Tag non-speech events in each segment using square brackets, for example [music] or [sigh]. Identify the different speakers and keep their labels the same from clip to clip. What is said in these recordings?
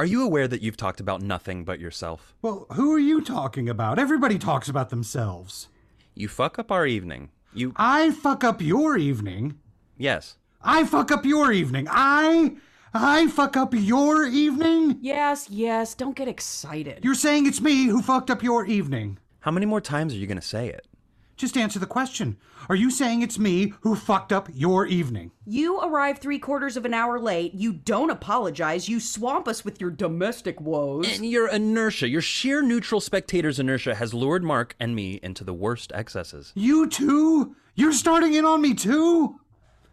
Speaker 1: Are you aware that you've talked about nothing but yourself?
Speaker 2: Well, who are you talking about? Everybody talks about themselves.
Speaker 1: You fuck up our evening. You.
Speaker 2: I fuck up your evening.
Speaker 1: Yes.
Speaker 2: I fuck up your evening. I. I fuck up your evening?
Speaker 3: Yes, yes, don't get excited.
Speaker 2: You're saying it's me who fucked up your evening.
Speaker 1: How many more times are you going to say it?
Speaker 2: Just answer the question. Are you saying it's me who fucked up your evening?
Speaker 3: You arrive three quarters of an hour late. You don't apologize. You swamp us with your domestic woes.
Speaker 1: And your inertia, your sheer neutral spectator's inertia, has lured Mark and me into the worst excesses.
Speaker 2: You too? You're starting in on me too?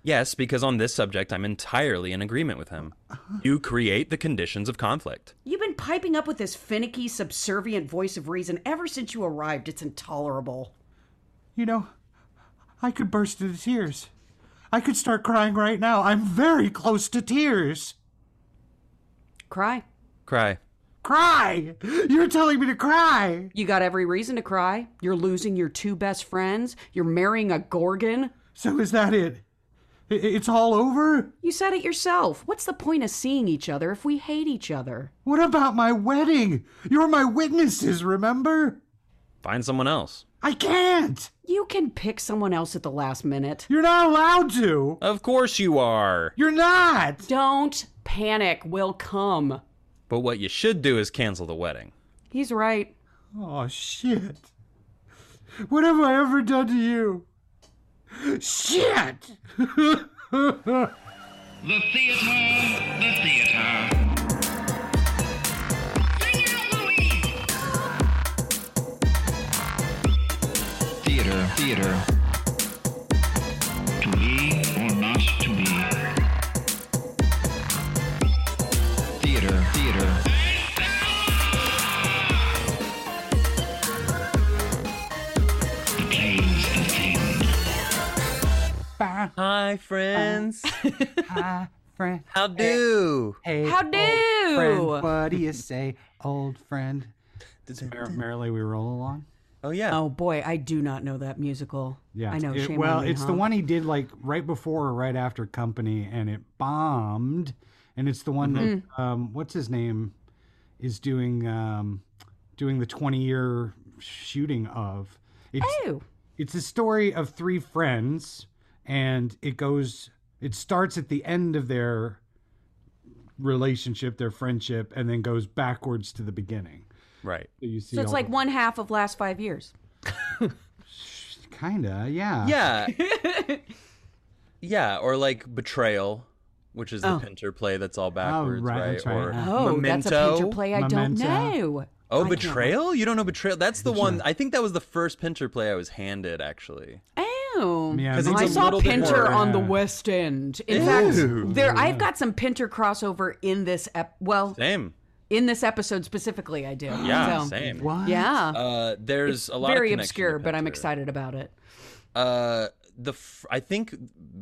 Speaker 1: Yes, because on this subject, I'm entirely in agreement with him. [sighs] You create the conditions of conflict.
Speaker 3: You've been piping up with this finicky, subservient voice of reason ever since you arrived. It's intolerable.
Speaker 2: You know, I could burst into tears. I could start crying right now. I'm very close to tears.
Speaker 3: Cry.
Speaker 1: Cry.
Speaker 2: Cry! You're telling me to cry!
Speaker 3: You got every reason to cry. You're losing your two best friends. You're marrying a Gorgon.
Speaker 2: So is that it? It's all over?
Speaker 3: You said it yourself. What's the point of seeing each other if we hate each other?
Speaker 2: What about my wedding? You're my witnesses, remember?
Speaker 1: Find someone else.
Speaker 2: I can't!
Speaker 3: You can pick someone else at the last minute.
Speaker 2: You're not allowed to!
Speaker 1: Of course you are.
Speaker 2: You're not!
Speaker 3: Don't panic. We'll come.
Speaker 1: But what you should do is cancel the wedding.
Speaker 3: He's right.
Speaker 2: Oh, shit. What have I ever done to you? Shit! [laughs]
Speaker 4: The theater, the theater. Theater, theater. To be or not to be. Theater, theater. The play's the thing.
Speaker 1: Hi, friends. [laughs]
Speaker 2: Hi, friend.
Speaker 1: How do?
Speaker 2: Hey,
Speaker 3: How
Speaker 2: old
Speaker 3: do?
Speaker 2: friend, what do you say, old friend? Mer- merrily we roll along.
Speaker 1: Oh, yeah.
Speaker 3: Oh boy, I do not know that musical.
Speaker 2: Yeah,
Speaker 3: I know.
Speaker 2: It-
Speaker 3: shame
Speaker 2: well,
Speaker 3: on me,
Speaker 2: it's the one he did like right before or right after Company, and it bombed. And it's the one
Speaker 3: Mm-hmm.
Speaker 2: that um, what's his name is doing um, doing the twenty year shooting of. It's
Speaker 3: Oh,
Speaker 2: it's a story of three friends, and it goes. It starts at the end of their relationship, their friendship, and then goes backwards to the beginning.
Speaker 1: Right.
Speaker 2: So you see,
Speaker 3: so it's
Speaker 2: all
Speaker 3: like
Speaker 2: the-
Speaker 3: one half of last five years. [laughs]
Speaker 2: kinda, yeah,
Speaker 1: Yeah. [laughs] yeah, or like Betrayal, which is the
Speaker 3: Oh.
Speaker 1: Pinter play that's all oh, backwards,
Speaker 2: right,
Speaker 1: right?
Speaker 2: that's right.
Speaker 1: Or
Speaker 3: Oh,
Speaker 1: Memento.
Speaker 3: that's a Pinter play I
Speaker 2: Memento.
Speaker 3: don't know.
Speaker 1: Oh,
Speaker 3: I can't
Speaker 1: Betrayal? You don't know Betrayal? That's the one. I think that was the first Pinter play I was handed, actually.
Speaker 3: Oh,
Speaker 2: Yeah,
Speaker 1: 'Cause
Speaker 3: I
Speaker 1: it's a
Speaker 3: saw
Speaker 1: little bit
Speaker 3: Pinter
Speaker 1: more-
Speaker 3: on the West End. In
Speaker 1: Ew.
Speaker 3: fact, there I've got some Pinter crossover in this ep- well,
Speaker 1: Same.
Speaker 3: In this episode specifically. I do.
Speaker 1: Yeah,
Speaker 3: So,
Speaker 1: same.
Speaker 2: What?
Speaker 3: Yeah,
Speaker 1: Uh, there's a lot
Speaker 3: very
Speaker 1: of connection
Speaker 3: obscure, but I'm excited about it.
Speaker 1: Uh, the f- I think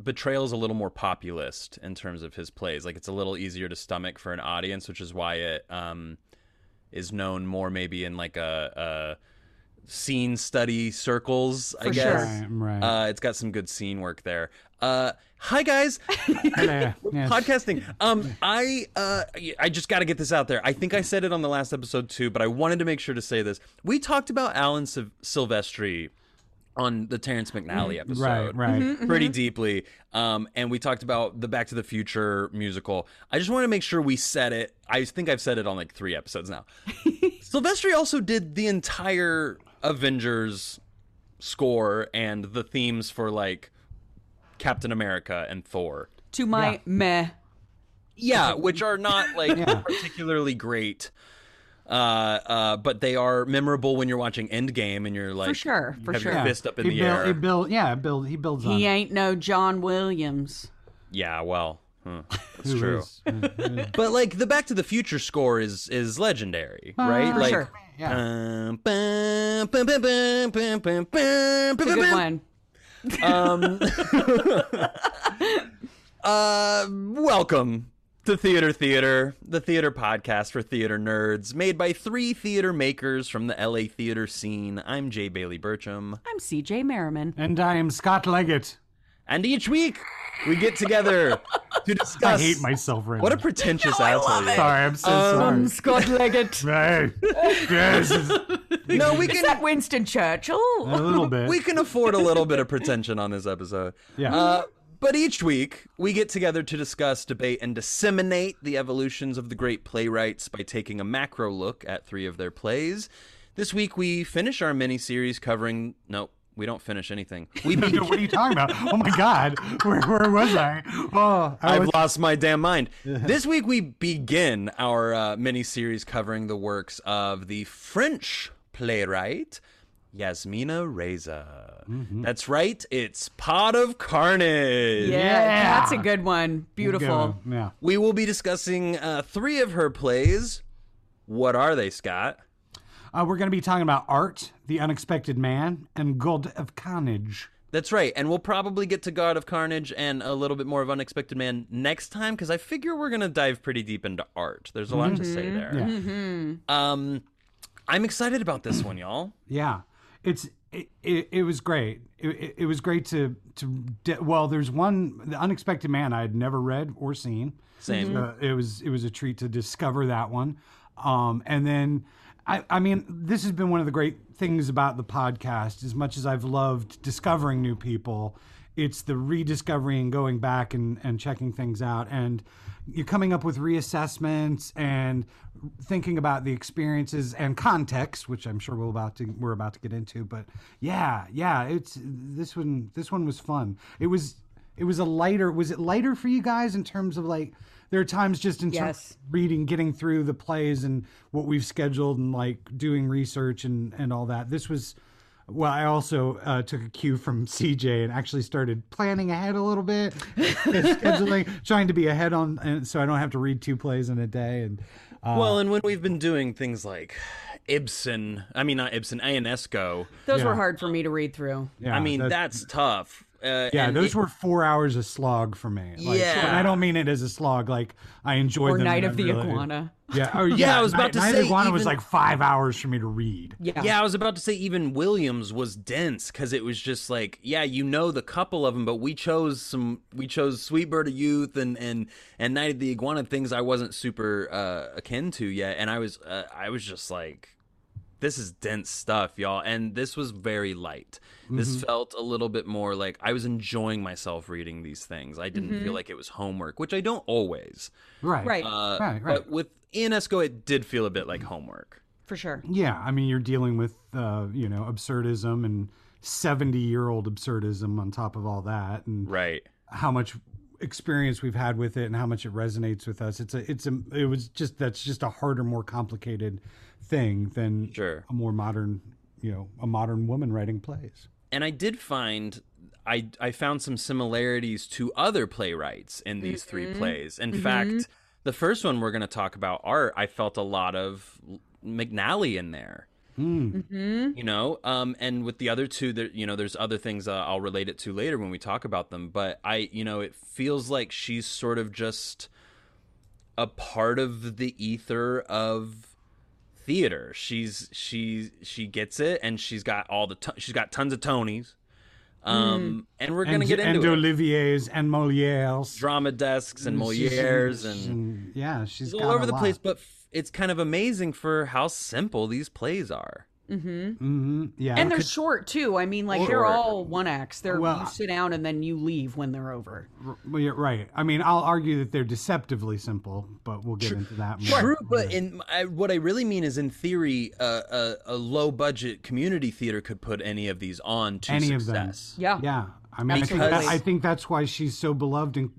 Speaker 1: Betrayal is a little more populist in terms of his plays. Like it's a little easier to stomach for an audience, which is why it um is known more maybe in like a, a scene study circles. I
Speaker 3: For
Speaker 1: guess.
Speaker 3: sure.
Speaker 2: Right, right.
Speaker 1: Uh, it's got some good scene work there. Uh, hi guys, [laughs]
Speaker 2: Hello. Yes.
Speaker 1: podcasting. Um, I uh, I just got to get this out there. I think I said it on the last episode too, but I wanted to make sure to say this. We talked about Alan Sil- Silvestri on the Terrence McNally episode,
Speaker 2: Right, right.
Speaker 3: Mm-hmm.
Speaker 1: pretty deeply. Um, and we talked about the Back to the Future musical. I just want to make sure we said it. I think I've said it on like three episodes now. [laughs] Silvestri also did the entire Avengers score and the themes for like Captain America and Thor.
Speaker 3: To my
Speaker 2: Yeah.
Speaker 3: meh.
Speaker 1: Yeah, which are not [laughs] like particularly great. Uh, uh, but they are memorable when you're watching Endgame and you're like,
Speaker 3: For sure, for
Speaker 1: have
Speaker 3: sure.
Speaker 1: your fist up in
Speaker 2: he
Speaker 1: the
Speaker 2: build,
Speaker 1: air.
Speaker 2: He build, yeah, build. He builds on.
Speaker 3: He
Speaker 2: it.
Speaker 3: ain't no John Williams.
Speaker 1: Yeah, well, huh, [laughs] that's
Speaker 2: Who
Speaker 1: true.
Speaker 2: is, uh, uh, [laughs]
Speaker 1: But like the Back to the Future score is is legendary, right?
Speaker 2: For
Speaker 1: like,
Speaker 3: sure.
Speaker 2: yeah.
Speaker 1: um, bum, bum, bum,
Speaker 3: It's a good one.
Speaker 1: Um, [laughs] uh, welcome to Theater Theater, the theater podcast for theater nerds, made by three theater makers from the LA theater scene. I'm Jay Bailey Burcham,
Speaker 3: I'm CJ Merriman.
Speaker 2: and I am Scott Leggett.
Speaker 1: And each week we get together to [laughs] discuss.
Speaker 2: I
Speaker 1: discuss.
Speaker 2: hate myself right
Speaker 1: What a
Speaker 2: now.
Speaker 1: pretentious [laughs] asshole. you are.
Speaker 2: Sorry, I'm so
Speaker 1: Um,
Speaker 2: sorry.
Speaker 3: Scott Leggett. [laughs]
Speaker 2: Right. Yes,
Speaker 1: No, we can.
Speaker 3: Is
Speaker 1: can
Speaker 3: that Winston Churchill?
Speaker 2: a little bit.
Speaker 1: we can afford a little bit of pretension on this episode.
Speaker 2: Yeah.
Speaker 1: Uh, but each week, we get together to discuss, debate, and disseminate the evolutions of the great playwrights by taking a macro look at three of their plays. This week, we finish our mini series covering. No, we don't finish anything. [laughs] We
Speaker 2: what are you talking about? Oh my God, where, where was I? Oh, I
Speaker 1: I've
Speaker 2: was,
Speaker 1: lost my damn mind. [laughs] this week we begin our uh, mini series covering the works of the French playwright Yasmina Reza.
Speaker 2: Mm-hmm.
Speaker 1: That's right, it's Pot of Carnage.
Speaker 3: Yeah,
Speaker 2: Yeah.
Speaker 3: that's a good one. Beautiful.
Speaker 2: Yeah.
Speaker 1: We will be discussing uh, three of her plays. What are they, Scott?
Speaker 2: Uh, we're going to be talking about art, the unexpected man, and God of Carnage.
Speaker 1: That's right, and we'll probably get to God of Carnage and a little bit more of Unexpected Man next time because I figure we're gonna dive pretty deep into art. There's a lot to say there.
Speaker 2: Yeah.
Speaker 1: Um, I'm excited about this one, y'all.
Speaker 2: Yeah, it's it, it, it was great. It, it, it was great to to de- well. There's one, the unexpected man, I had never read or seen.
Speaker 1: Same.
Speaker 2: Uh, it was it was a treat to discover that one. Um, and then I I mean this has been one of the great things about the podcast. As much as I've loved discovering new people, it's the rediscovery and going back and and checking things out and you're coming up with reassessments and thinking about the experiences and context, which I'm sure we're about to we're about to get into. But yeah, yeah, it's this one. This one was fun. It was it was a lighter. Was it lighter for you guys in terms of like? There are times just in terms
Speaker 3: Yes.
Speaker 2: of reading, getting through the plays and what we've scheduled and like doing research and and all that. This was. Well, I also uh, took a cue from [laughs] CJ and actually started planning ahead a little bit, [laughs] scheduling, trying to be ahead on, and so I don't have to read two plays in a day. And uh,
Speaker 1: Well, and when we've been doing things like Ibsen, I mean not Ibsen, Ionesco.
Speaker 3: Those were hard for me to read through.
Speaker 2: yeah,
Speaker 1: I mean
Speaker 2: that's-
Speaker 1: that's tough. Uh,
Speaker 2: Yeah,
Speaker 1: and
Speaker 2: those
Speaker 1: it-
Speaker 2: were four hours of slog for me. Like,
Speaker 1: Yeah.
Speaker 2: and I don't mean it as a slog. Like I enjoyed
Speaker 3: Or
Speaker 2: them.
Speaker 3: Night
Speaker 2: and
Speaker 3: of the
Speaker 2: really-
Speaker 3: Iguana.
Speaker 2: Yeah, [laughs] oh, yeah.
Speaker 1: I was about
Speaker 2: Night,
Speaker 1: to
Speaker 2: Night of the
Speaker 1: say
Speaker 2: Iguana was
Speaker 1: even-
Speaker 2: like five hours for me to read.
Speaker 3: Yeah.
Speaker 1: Yeah, I was about to say even Williams was dense because it was just like, yeah, you know the couple of them, but we chose some, we chose Sweet Bird of Youth and and and Night of the Iguana things I wasn't super uh, akin to yet, and I was uh, I was just like, this is dense stuff, y'all, and this was very light. This felt a little bit more like I was enjoying myself reading these things. I didn't feel like it was homework, which I don't always.
Speaker 2: Right.
Speaker 3: Right.
Speaker 1: Uh,
Speaker 2: Right, right.
Speaker 1: But with Ionesco, it did feel a bit like homework.
Speaker 3: For sure.
Speaker 2: Yeah, I mean, you're dealing with uh, you know absurdism and seventy year old absurdism on top of all that, and
Speaker 1: Right.
Speaker 2: how much experience we've had with it and how much it resonates with us. It's a it's a it was just that's just a harder, more complicated thing than
Speaker 1: Sure.
Speaker 2: a more modern you know a modern woman writing plays.
Speaker 1: and I did find I I found some similarities to other playwrights in these three plays. In fact, the first one we're going to talk about art, I felt a lot of McNally in there. You know, um, and with the other two, there, you know, there's other things uh, I'll relate it to later when we talk about them. But I, you know, it feels like she's sort of just a part of the ether of theater. She's she's she gets it, and she's got all the she's got tons of Tonys. Um, and we're gonna
Speaker 2: and,
Speaker 1: get
Speaker 2: and
Speaker 1: into it.
Speaker 2: Olivier's and Moliere's.
Speaker 1: drama desks and Moliere's and
Speaker 2: and- yeah, she's
Speaker 1: all over the
Speaker 2: lot.
Speaker 1: place. But f- it's kind of amazing for how simple these plays are.
Speaker 2: Hmm Mm-hmm. Yeah,
Speaker 3: And they're short too. I mean, like they're all one acts. They're
Speaker 2: Well,
Speaker 3: you sit down and then you leave when they're over.
Speaker 2: Well, you're right. I mean, I'll argue that they're deceptively simple, but we'll get into that more.
Speaker 1: True, but in I, what I really mean is, in theory, uh, a, a low budget community theater could put any of these on to
Speaker 2: Any of them.
Speaker 1: success.
Speaker 3: Yeah.
Speaker 2: Yeah, I mean, I think, that, I think that's why she's so beloved and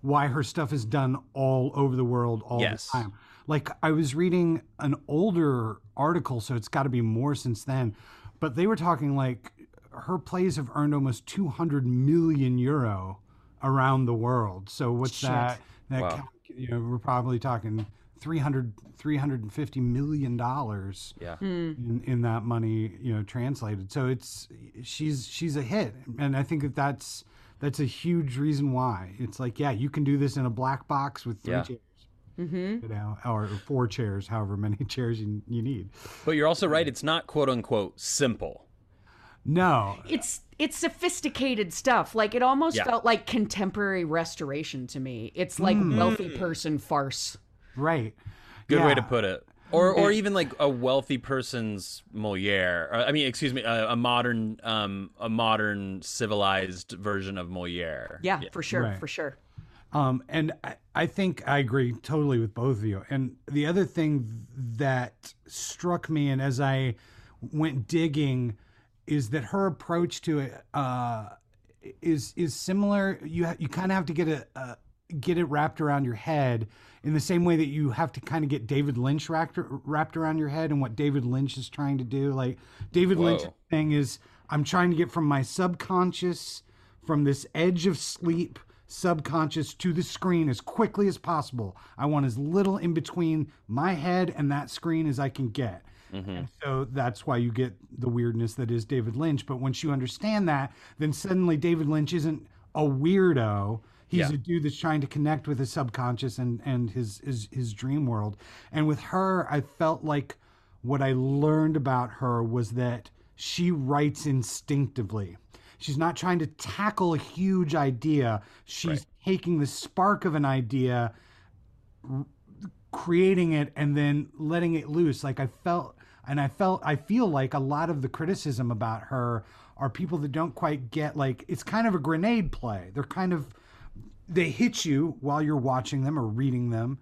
Speaker 2: why her stuff is done all over the world all
Speaker 1: Yes.
Speaker 2: the time. Like I was reading an older article, so it's got to be more since then, but they were talking like her plays have earned almost 200 million euro around the world. So what's
Speaker 3: Shit.
Speaker 2: that? That
Speaker 1: Wow.
Speaker 2: count- you know, we're probably talking 300 350 million dollars
Speaker 1: Yeah. Hmm.
Speaker 2: in, in that money you know translated so it's she's she's a hit and i think that that's that's a huge reason why it's like yeah you can do this in a black box with three
Speaker 1: Yeah.
Speaker 2: Chairs you know or four chairs however many [laughs] chairs you, you need
Speaker 1: But you're also right; it's not quote unquote simple.
Speaker 2: no
Speaker 3: It's it's sophisticated stuff. Like it almost
Speaker 1: Yeah.
Speaker 3: felt like contemporary restoration to me. It's like mm. wealthy mm. person farce.
Speaker 2: Right.
Speaker 1: Good way to put it. Or, or even like a wealthy person's Moliere. Uh, I mean, excuse me, a, a modern, um, a modern civilized version of Moliere.
Speaker 3: Yeah, for sure,
Speaker 2: Right.
Speaker 3: for sure.
Speaker 2: Um, and I, I think I agree totally with both of you. And the other thing that struck me, and as I went digging, is that her approach to it uh, is is similar. You ha- you kind of have to get a, uh get it wrapped around your head in the same way that you have to kind of get David Lynch wrapped wrapped around your head and what David Lynch is trying to do. Like David Lynch
Speaker 1: Whoa.
Speaker 2: thing is, I'm trying to get from my subconscious, from this edge of sleep subconscious to the screen as quickly as possible. I want as little in between my head and that screen as I can get. Mm-hmm. And so that's why you get the weirdness that is David Lynch. But once you understand that, then suddenly David Lynch isn't a weirdo. He's
Speaker 1: Yeah.
Speaker 2: a dude that's trying to connect with his subconscious and, and his, his his dream world. And with her, I felt like what I learned about her was that she writes instinctively. She's not trying to tackle a huge idea. She's taking the spark of an idea, r- creating it, and then letting it loose. Like I felt, and I felt, I feel like a lot of the criticism about her are people that don't quite get like it's kind of a grenade play. They're kind of they hit you while you're watching them or reading them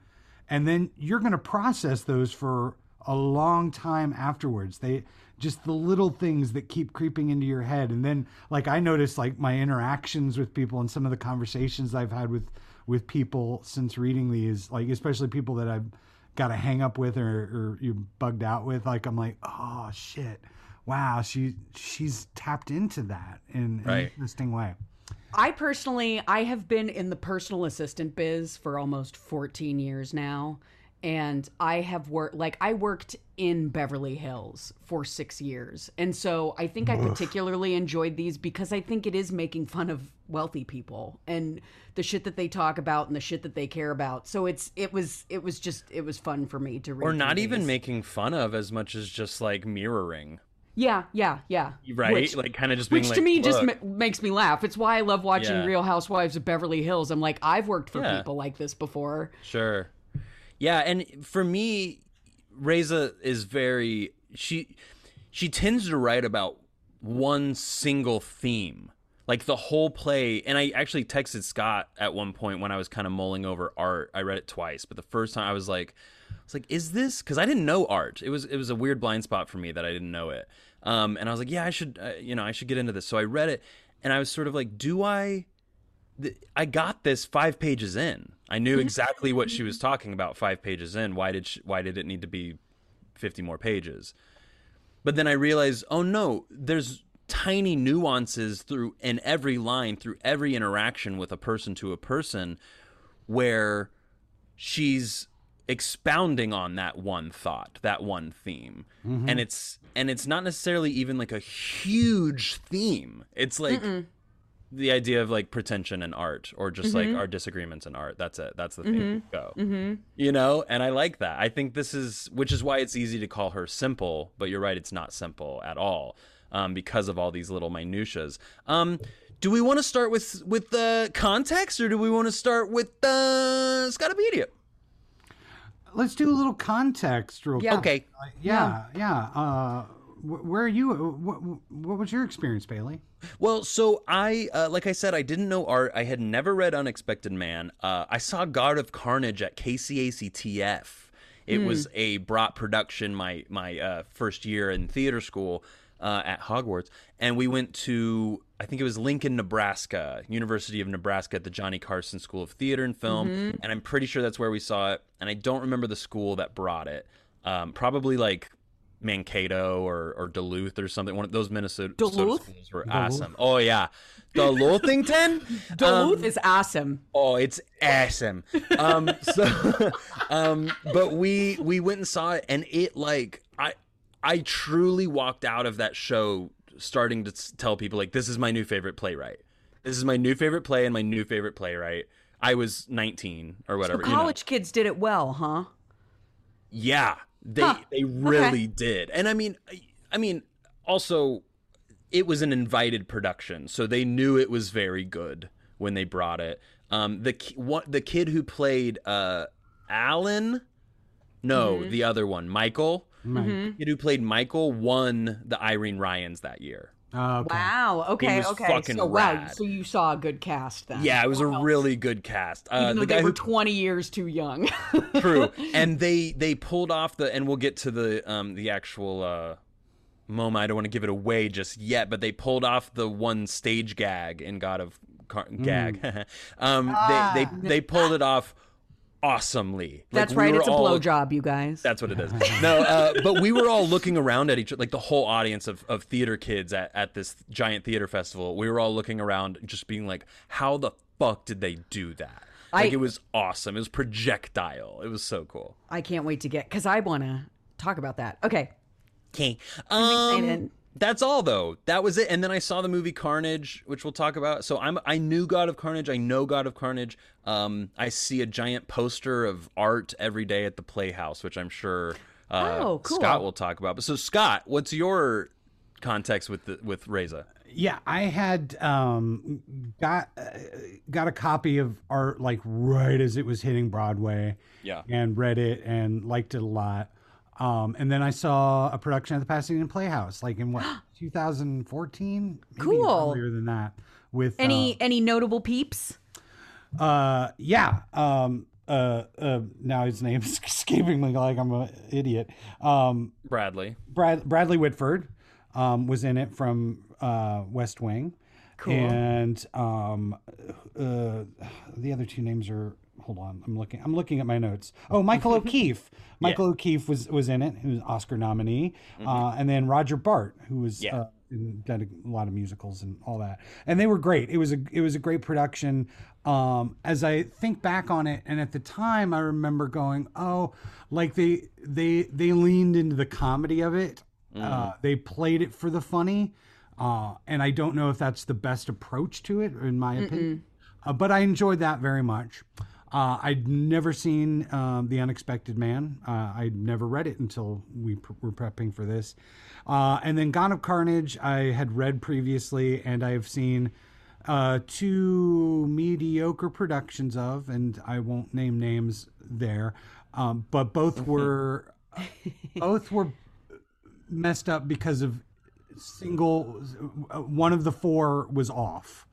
Speaker 2: and then you're going to process those for a long time afterwards they just the little things that keep creeping into your head and then like i noticed like my interactions with people and some of the conversations i've had with with people since reading these like especially people that i've got to hang up with or, or you bugged out with like i'm like oh shit wow she she's tapped into that in an
Speaker 1: Right.
Speaker 2: interesting way
Speaker 3: I personally, I have been in the personal assistant biz for almost 14 years now. And I have worked, like, I worked in Beverly Hills for six years. And so I think I particularly enjoyed these because I think it is making fun of wealthy people and the shit that they talk about and the shit that they care about. So it's, it was, it was just, it was fun for me to read.
Speaker 1: Or not
Speaker 3: through
Speaker 1: even
Speaker 3: these.
Speaker 1: making fun of as much as just like mirroring,
Speaker 3: Yeah, yeah, yeah.
Speaker 1: right?
Speaker 3: Which-
Speaker 1: like kind of just being
Speaker 3: Which
Speaker 1: like,
Speaker 3: to me just
Speaker 1: "Look."
Speaker 3: ma- makes me laugh. It's why I love watching
Speaker 1: Yeah.
Speaker 3: Real Housewives of Beverly Hills. I'm like, I've worked for
Speaker 1: Yeah.
Speaker 3: people like this before.
Speaker 1: Sure. Yeah, and for me, Reza is very she she tends to write about one single theme. Like the whole play, and I actually texted Scott at one point when I was kind of mulling over art. I read it twice, but the first time I was like, I was like, "Is this?" Because I didn't know art. It was it was a weird blind spot for me that I didn't know it. Um, and I was like, "Yeah, I should, uh, you know, I should get into this." So I read it, and I was sort of like, "Do I?" th- I got this five pages in. I knew mm-hmm. exactly what she was talking about five pages in. Why did she, why did it need to be fifty more pages? But then I realized, oh no, there's tiny nuances through in every line, through every interaction with a person to a person, where she's expounding on that one thought, that one theme, mm-hmm. and it's and it's not necessarily even like a huge theme. It's like the idea of like pretension in art or just like our disagreements in art. That's it. That's the thing go. You know? And i like that. I think this is which is why it's easy to call her simple but you're right it's not simple at all um, because of all these little minutiae. Um, do we want to start with with the context or do we want to start with the Scottpedia
Speaker 2: let's do a little context real
Speaker 3: Yeah.
Speaker 2: quick.
Speaker 1: okay.
Speaker 2: Yeah, yeah. Uh, wh- where are you? What, what was your experience, Bailey?
Speaker 1: Well, so I, uh, like I said, I didn't know art. I had never read Unexpected Man. Uh, I saw God of Carnage at KCACTF. It was a brought production my my uh, first year in theater school uh, at Hogwarts, and we went to I think it was Lincoln, Nebraska, University of Nebraska, at the Johnny Carson School of Theater and Film, and I'm pretty sure that's where we saw it. And I don't remember the school that brought it. Um, probably like Mankato or, or Duluth or something. One of those Minnesota
Speaker 3: Duluth?
Speaker 1: schools were awesome. Oh yeah, Duluthington. [laughs]
Speaker 3: Duluth
Speaker 1: Um,
Speaker 3: is awesome.
Speaker 1: Oh, it's awesome. Um, [laughs] so, um, but we we went and saw it, and it like I I truly walked out of that show starting to tell people like this is my new favorite playwright. This is my new favorite play and my new favorite playwright. I was 19 or whatever. you know.
Speaker 3: College kids did it well, huh?
Speaker 1: Yeah, they
Speaker 3: Huh.
Speaker 1: they really did. And I mean, I, I mean, also, it was an invited production, so they knew it was very good when they brought it. Um, the ki- one, the kid who played uh, Alan, no, the other one, Michael. The kid who played Michael won the Irene Ryans that year.
Speaker 2: Uh, okay.
Speaker 3: Wow. Okay.
Speaker 1: was
Speaker 3: okay.
Speaker 1: fucking
Speaker 3: so wow. So you saw a good cast then.
Speaker 1: Yeah, it was a really good cast. Uh,
Speaker 3: Even though
Speaker 1: the
Speaker 3: they
Speaker 1: guy
Speaker 3: were
Speaker 1: who
Speaker 3: 20 years too young. [laughs]
Speaker 1: True. and they they pulled off the and we'll get to the um the actual uh moment. I don't want to give it away just yet, but they pulled off the one stage gag in God of Car- gag. [laughs] um they they they pulled it off awesomely. Like,
Speaker 3: That's
Speaker 1: we
Speaker 3: right.
Speaker 1: were
Speaker 3: It's a
Speaker 1: all-
Speaker 3: blowjob, you guys.
Speaker 1: That's what it is. [laughs] No, uh, but we were all looking around at each other, like the whole audience of, of theater kids at, at this giant theater festival. We were all looking around, just being like, how the fuck did they do that? Like,
Speaker 3: I-
Speaker 1: it was awesome. It was projectile. It was so cool.
Speaker 3: I can't wait to get because I want to talk about that. Okay.
Speaker 1: Okay.
Speaker 3: excited.
Speaker 1: Um, that's all though. That was it. And then I saw the movie Carnage, which we'll talk about. So I'm I knew God of Carnage. I know God of Carnage. Um, I see a giant poster of art every day at the Playhouse, which I'm sure uh,
Speaker 3: Oh, cool.
Speaker 1: Scott will talk about. But so Scott, what's your context with the, with Reza?
Speaker 2: Yeah, I had um, got uh, got a copy of art like right as it was hitting Broadway.
Speaker 1: Yeah.
Speaker 2: and read it and liked it a lot. Um, and then I saw a production at the Pasadena Playhouse, like in what [gasps] 2014, Maybe
Speaker 3: Cool.
Speaker 2: earlier than that. With
Speaker 3: Any any notable peeps?
Speaker 2: uh, uh yeah, um, uh, uh, now his name's [laughs] escaping me like I'm an idiot. Um,
Speaker 1: Bradley.
Speaker 2: Brad, Bradley Whitford um, was in it from uh, West Wing.
Speaker 3: Cool.
Speaker 2: And um, uh, the other two names are. Hold on, I'm looking. I'm looking at my notes. Oh, Michael [laughs] O'Keefe. Michael O'Keefe was was in it. He was Oscar nominee. Uh, and then Roger Bart, who was
Speaker 1: Yeah.
Speaker 2: uh, in- done a lot of musicals and all that. And they were great. It was a it was a great production. Um, as I think back on it, and at the time, I remember going, "Oh, like they they they leaned into the comedy of it. Uh, they played it for the funny." Uh, and I don't know if that's the best approach to it, in my opinion. Uh, but I enjoyed that very much. Uh, I'd never seen um, The Unexpected Man. Uh, I'd never read it until we pr- were prepping for this. Uh, and then God of Carnage, I had read previously, and I've seen uh, two mediocre productions of, and I won't name names there, um, but both [laughs] were both were messed up because of single uh, one of the four was off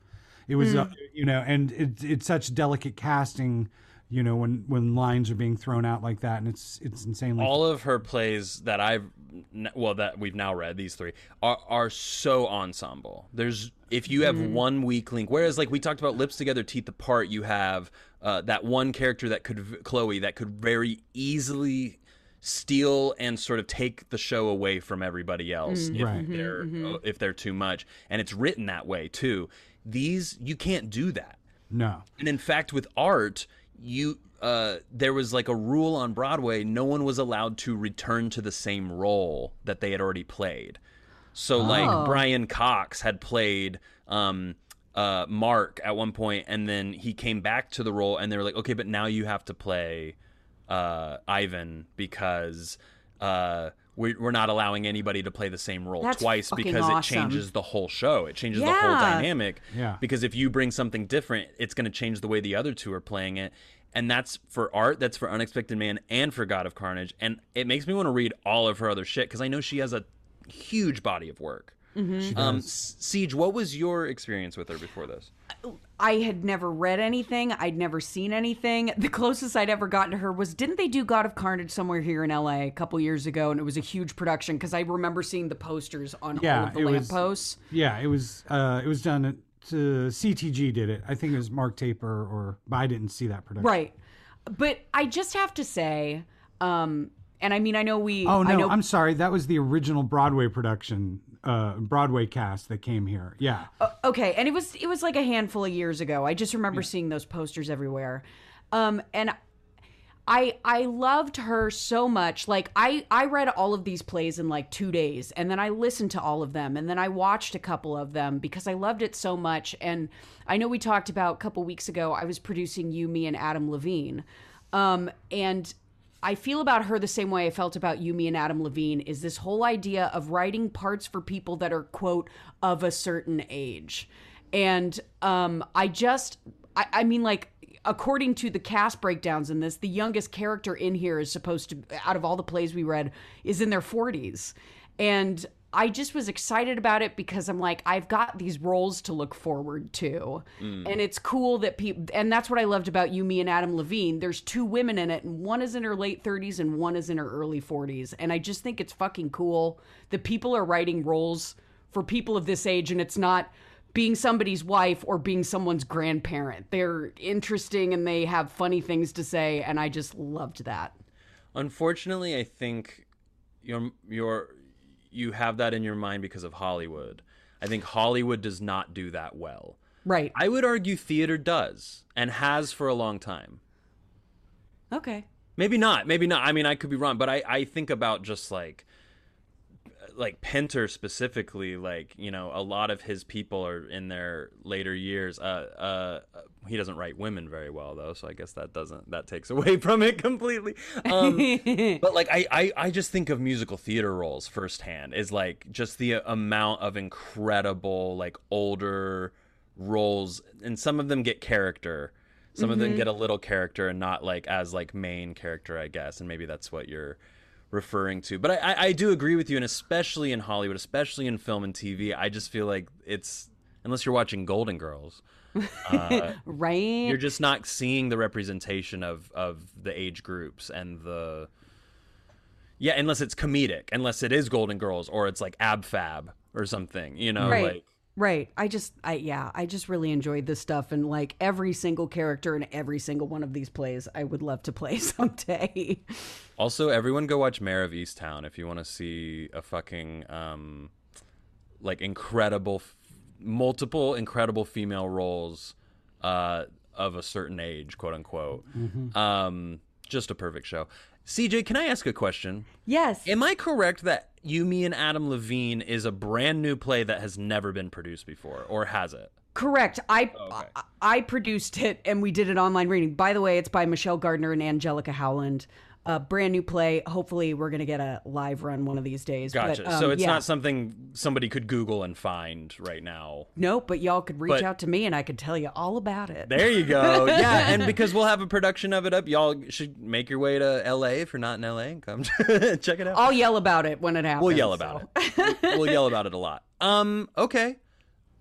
Speaker 2: it was uh, you know and it, it's such delicate casting you know when when lines are being thrown out like that and it's it's insanely
Speaker 1: All of her plays that I've well that we've now read these three are are so ensemble. There's if you have one weak link, whereas like we talked about lips together, teeth apart, you have uh, that one character that could Chloe that could very easily steal and sort of take the show away from everybody else if
Speaker 2: Right.
Speaker 1: they're uh, if they're too much, and it's written that way too. These you can't do that.
Speaker 2: no
Speaker 1: And in fact, with art, you uh, there was like a rule on Broadway: no one was allowed to return to the same role that they had already played. So,
Speaker 3: Oh.
Speaker 1: like Brian Cox had played um, uh, Mark at one point, and then he came back to the role, and they were like, "Okay, but now you have to play uh, Yvan because." We- we're not allowing anybody to play the same role
Speaker 3: That's
Speaker 1: twice because
Speaker 3: awesome.
Speaker 1: it changes the whole show. It changes the whole dynamic.
Speaker 2: Yeah.
Speaker 1: Because if you bring something different, it's going to change the way the other two are playing it. And that's for art, that's for Unexpected Man, and for God of Carnage. And it makes me want to read all of her other shit because I know she has a huge body of work. Um, S- CJ, what was your experience with her before this?
Speaker 3: I had never read anything. I'd never seen anything. The closest I'd ever gotten to her was didn't they do God of Carnage somewhere here in LA a couple years ago? And it was a huge production because I remember seeing the posters on
Speaker 2: Yeah,
Speaker 3: all of the
Speaker 2: it was-
Speaker 3: lampposts.
Speaker 2: yeah it was uh it was done at uh, ctg did it i think it was mark taper or but i didn't see that production
Speaker 3: Right. But I just have to say, um, and I mean, I know we.
Speaker 2: oh
Speaker 3: I
Speaker 2: no
Speaker 3: know,
Speaker 2: i'm sorry that was the original broadway production uh broadway cast that came here. Yeah.
Speaker 3: Okay and it was it was like a handful of years ago. I just remember seeing those posters everywhere. Um and i i loved her so much. Like i i read all of these plays in like two days and then i listened to all of them and then i watched a couple of them because i loved it so much. And i know we talked about a couple weeks ago i was producing you me and adam levine. Um and I feel about her the same way I felt about You Me and Adam Levine is this whole idea of writing parts for people that are quote of a certain age. And um I just I, I mean like according to the cast breakdowns in this, the youngest character in here is supposed to out of all the plays we read is in their 40s. And I just was excited about it because I'm like, I've got these roles to look forward to. Mm. And it's cool that people, and that's what I loved about you, me, and Adam Levine. There's two women in it, and one is in her late 30s and one is in her early 40s. And I just think it's fucking cool that people are writing roles for people of this age, and it's not being somebody's wife or being someone's grandparent. They're interesting and they have funny things to say, and I just loved that.
Speaker 1: Unfortunately, I think you're you're you have that in your mind because of Hollywood. I think Hollywood does not do that well.
Speaker 3: Right.
Speaker 1: I would argue theater does and has for a long time.
Speaker 3: Okay.
Speaker 1: Maybe not. Maybe not. I mean, I could be wrong, but I, I think about just like like Pinter specifically. Like you know, a lot of his people are in their later years. Uh, uh, he doesn't write women very well though, so I guess that doesn't that takes [laughs] away from it completely. Um, [laughs] but like I, I I just think of musical theater roles firsthand is like just the amount of incredible like older roles, and some of them get character. Some of them get a little character and not like as like main character, I guess, and maybe that's what you're referring to. But I, I, do agree with you, and especially in Hollywood, especially in film and TV, I just feel like it's unless you're watching Golden Girls, uh, [laughs]
Speaker 3: Right.
Speaker 1: you're just not seeing the representation of of the age groups and the yeah, unless it's comedic, unless it is Golden Girls or it's like Ab Fab or something, you know,
Speaker 3: right.
Speaker 1: like
Speaker 3: Right. I just I yeah, I just really enjoyed this stuff and like every single character in every single one of these plays I would love to play [laughs] someday.
Speaker 1: Also, everyone go watch Mare of Easttown if you want to see a fucking um, like incredible, f- multiple incredible female roles uh, of a certain age, quote unquote. Um, just a perfect show. CJ, can I ask a question?
Speaker 3: yes.
Speaker 1: Am I correct that You, Me, and Adam Levine is a brand new play that has never been produced before, or has it?
Speaker 3: Correct. I,
Speaker 1: Oh, okay.
Speaker 3: I I produced it and we did an online reading. By the way, it's by Michelle Gardner and Angelica Howland. A brand new play. Hopefully, we're gonna get a live run one of these days.
Speaker 1: Gotcha.
Speaker 3: But, um,
Speaker 1: so it's
Speaker 3: yeah.
Speaker 1: not something somebody could Google and find right now.
Speaker 3: Nope. But y'all could reach
Speaker 1: But-
Speaker 3: out to me and I could tell you all about it.
Speaker 1: There you go. [laughs] Yeah, and because we'll have a production of it up, y'all should make your way to LA if you're not in LA and come [laughs] check it out.
Speaker 3: I'll yell about it when it happens.
Speaker 1: we'll yell about it. We'll, we'll yell about it a lot. Um, okay.